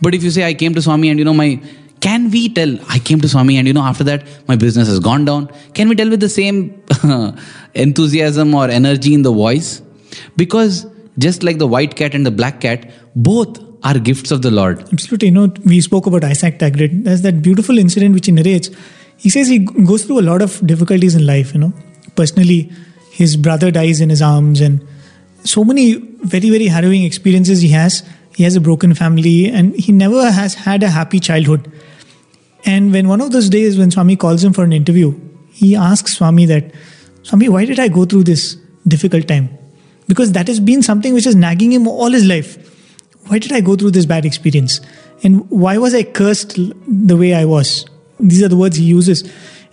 But if you say, I came to Swami and, you know, my, can we tell, I came to Swami and, you know, after that my business has gone down? Can we tell with the same enthusiasm or energy in the voice? Because just like the white cat and the black cat, both are gifts of the Lord. Absolutely. You know, we spoke about Isaac Tigrett. There's that beautiful incident which he narrates. He says he goes through a lot of difficulties in life, you know. Personally, his brother dies in his arms, and so many very, very harrowing experiences he has. He has a broken family, and he never has had a happy childhood. And when one of those days when Swami calls him for an interview, he asks Swami that, Swami, why did I go through this difficult time? Because that has been something which is nagging him all his life. Why did I go through this bad experience? And why was I cursed the way I was? These are the words he uses.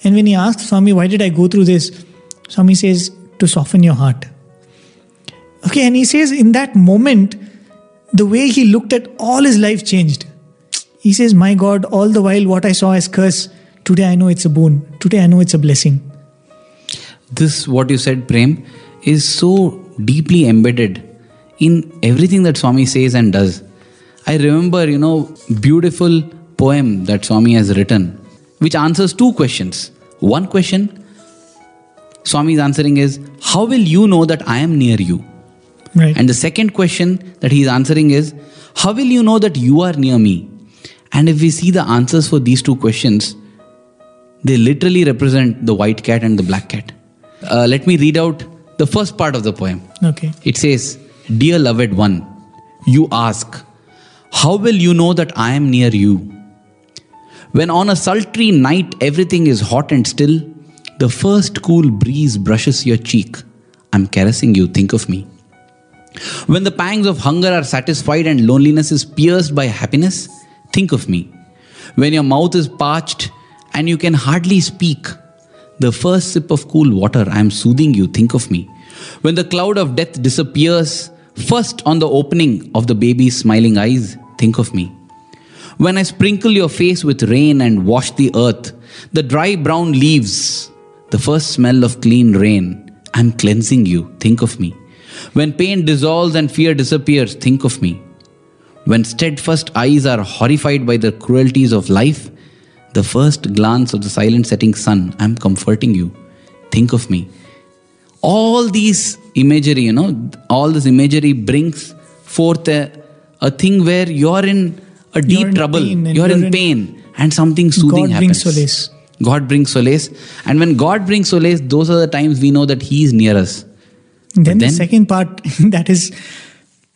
And when he asks Swami, why did I go through this? Swami says, to soften your heart. Okay, and he says, in that moment, the way he looked at all his life changed. He says, My God, all the while what I saw as curse, today I know it's a boon. Today I know it's a blessing. This, what you said, Prem, is so deeply embedded in everything that Swami says and does. I remember, you know, beautiful poem that Swami has written, which answers two questions. One question Swami is answering is, How will you know that I am near you? Right. And the second question that he is answering is, How will you know that you are near me? And if we see the answers for these two questions, they literally represent the white cat and the black cat. Uh, let me read out the first part of the poem. okay. It says, Dear loved one, you ask, How will you know that I am near you? When on a sultry night everything is hot and still, the first cool breeze brushes your cheek. I'm caressing you, think of me. When the pangs of hunger are satisfied and loneliness is pierced by happiness, think of me. When your mouth is parched and you can hardly speak, the first sip of cool water, I am soothing you, think of me. When the cloud of death disappears, first on the opening of the baby's smiling eyes, think of me. When I sprinkle your face with rain and wash the earth, the dry brown leaves, the first smell of clean rain, I'm cleansing you, think of me. When pain dissolves and fear disappears, think of me. When steadfast eyes are horrified by the cruelties of life, the first glance of the silent setting sun, I'm comforting you, think of me. All these imagery, you know, all this imagery brings forth a, a thing where you're in a deep in trouble, you're, you're in, in- pain, and something soothing God happens. brings solace. God brings solace. And when God brings solace, those are the times we know that He is near us. Then, the second part, that is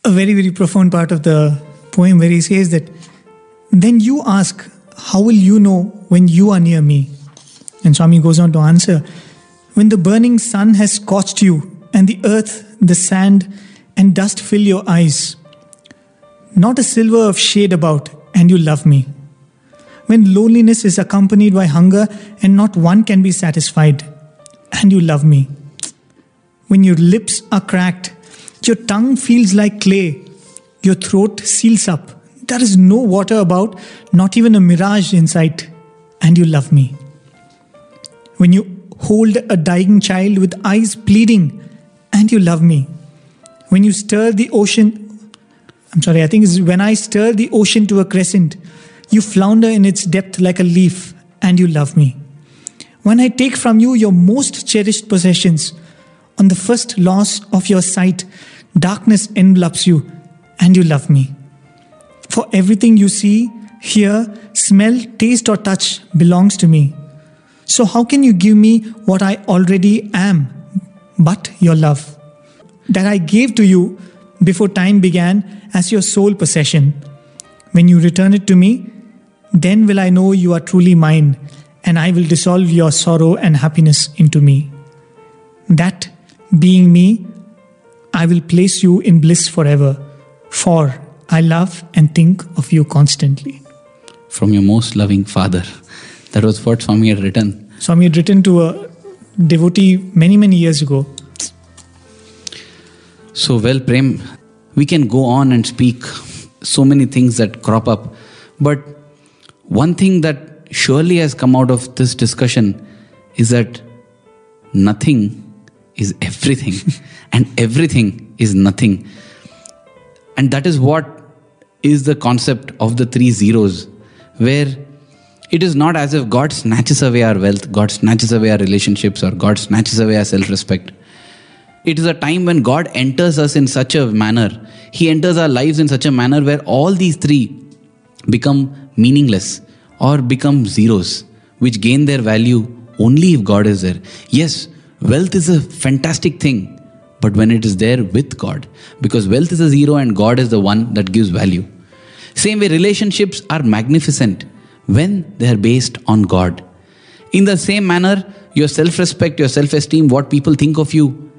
a very, very profound part of the poem where he says that, then you ask, how will you know when you are near me? And Swami goes on to answer, when the burning sun has scorched you, and the earth, the sand, and dust fill your eyes, not a silver of shade about, and you love me. When loneliness is accompanied by hunger, and not one can be satisfied, and you love me when your lips are cracked, your tongue feels like clay, your throat seals up, there is no water about, not even a mirage in sight, and you love me. When you hold a dying child with eyes pleading, and you love me. When you stir the ocean, I'm sorry, I think it's when I stir the ocean to a crescent, you flounder in its depth like a leaf, and you love me. When I take from you your most cherished possessions, on the first loss of your sight, darkness envelops you, and you love me. For everything you see, hear, smell, taste, or touch belongs to me. So, how can you give me what I already am but your love? That I gave to you before time began as your sole possession. When you return it to me, then will I know you are truly mine, and I will dissolve your sorrow and happiness into me. That being me, I will place you in bliss forever, for I love and think of you constantly. From your most loving father. That was what Swami had written. Swami had written to a devotee many, many years ago. So, well, Prem, we can go on and speak so many things that crop up. But one thing that surely has come out of this discussion is that nothing is everything, and everything is nothing. And that is what is the concept of the three zeros, where it is not as if God snatches away our wealth, God snatches away our relationships, or God snatches away our self respect. It is a time when God enters us in such a manner, He enters our lives in such a manner where all these three become meaningless or become zeros, which gain their value only if God is there. Yes, wealth is a fantastic thing, but when it is there with God, because wealth is a zero and God is the one that gives value. Same way, relationships are magnificent when they are based on God. In the same manner, your self respect, your self esteem, what people think of you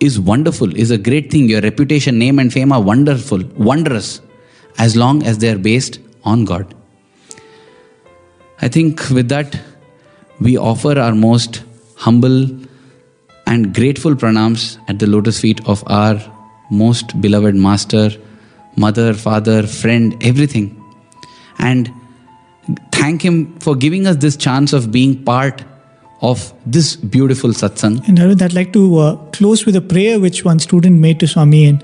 is wonderful, is a great thing. Your reputation, name, and fame are wonderful, wondrous, as long as they are based on God. I think with that, we offer our most humble and grateful pranams at the lotus feet of our most beloved Master, Mother, Father, Friend, everything. And thank Him for giving us this chance of being part of this beautiful satsang. And Arvind, I'd like to uh, close with a prayer which one student made to Swami in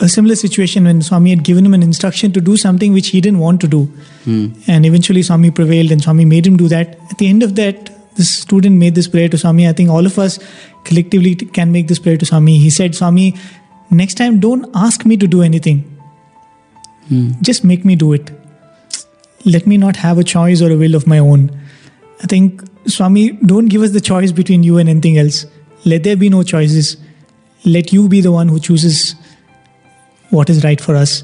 a similar situation when Swami had given him an instruction to do something which he didn't want to do. And eventually Swami prevailed and Swami made him do that. At the end of that, this student made this prayer to Swami. I think all of us collectively can make this prayer to Swami. He said, Swami, next time don't ask me to do anything. Hmm. Just make me do it. Let me not have a choice or a will of my own. I think, Swami, don't give us the choice between you and anything else. Let there be no choices. Let you be the one who chooses what is right for us.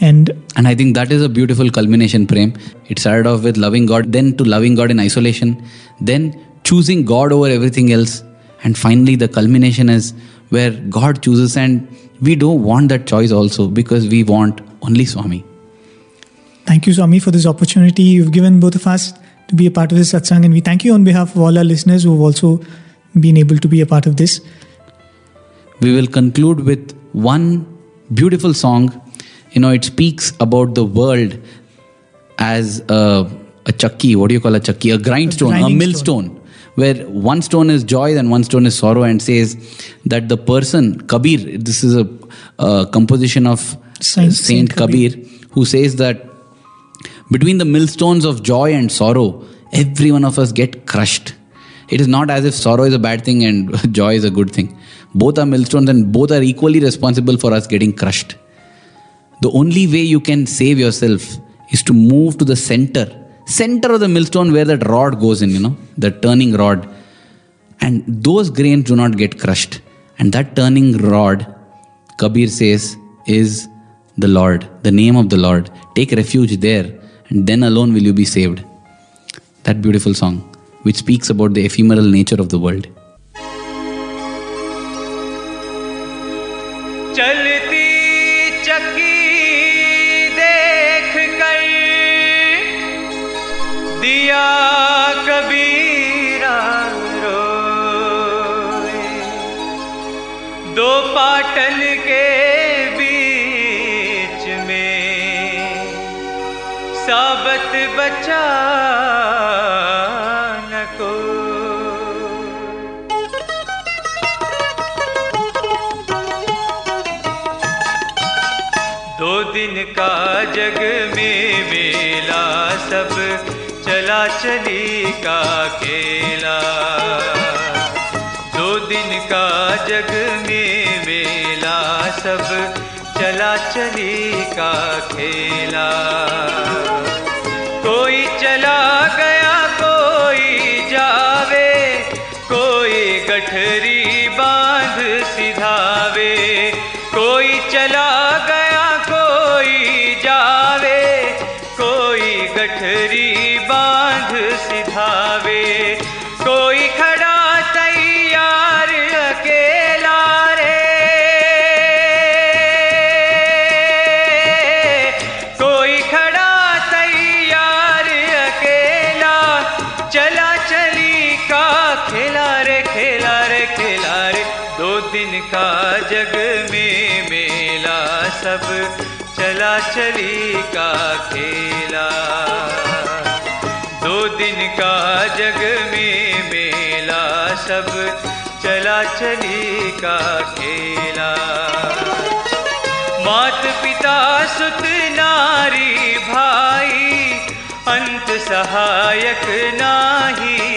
And And I think that is a beautiful culmination, Prem. It started off with loving God, then to loving God in isolation, then choosing God over everything else. And finally, the culmination is where God chooses, and we don't want that choice also because we want only Swami. thank you, Swami, for this opportunity you've given both of us to be a part of this satsang. And we thank you on behalf of all our listeners who have also been able to be a part of this. we will conclude with one beautiful song. You know, it speaks about the world as a, a chakki. What do you call a chakki? A grindstone, a, grinding millstone, where one stone is joy and one stone is sorrow, and says that the person, Kabir, this is a, a composition of Saint- Saint, Saint Kabir, who says that between the millstones of joy and sorrow, every one of us get crushed. It is not as if sorrow is a bad thing and joy is a good thing. Both are millstones and both are equally responsible for us getting crushed. The only way you can save yourself is to move to the center, center of the millstone where that rod goes in, you know, the turning rod. And those grains do not get crushed. And that turning rod, Kabir says, is the Lord, the name of the Lord. Take refuge there, and then alone will you be saved. That beautiful song, which speaks about the ephemeral nature of the world. Patan के बीच में साबत बचा को दो दिन का जग में मेला सब चला चली का खेला दो दिन का जग में मेला सब चला चली का खेला। कोई चला गया, कोई जावे, कोई गठरी बाँध सिधावे, कोई चला दो दिन का जग में मेला सब चला चली का खेला। मात पिता सुत नारी, भाई, अंत सहायक नाही।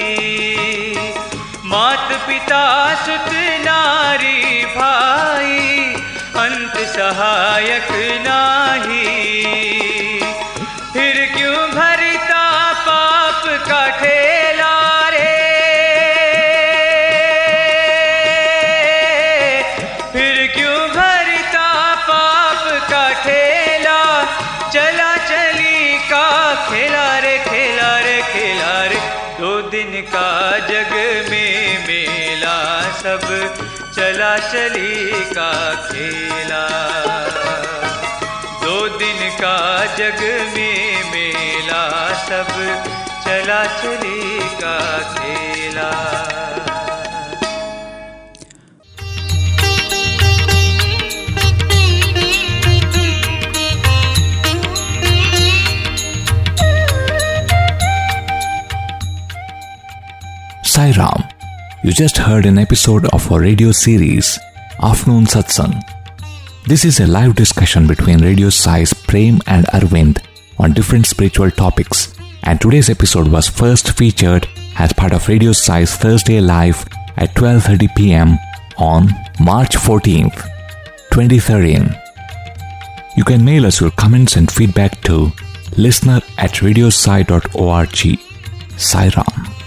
मात पिता सुत नारी, भाई, अंत सहायक नाही। जग में मेला सब चला चली का खेला Sai Ram. You just heard an episode of our radio series, Afternoon Satsang. this is a live discussion between Radio Sai's Prem and Arvind on different spiritual topics, and today's episode was first featured as part of Radio Sai's Thursday Live at 12:30 p.m. on March 14th, 2013. You can mail us your comments and feedback to listener at radiosai.org. Sai Ram.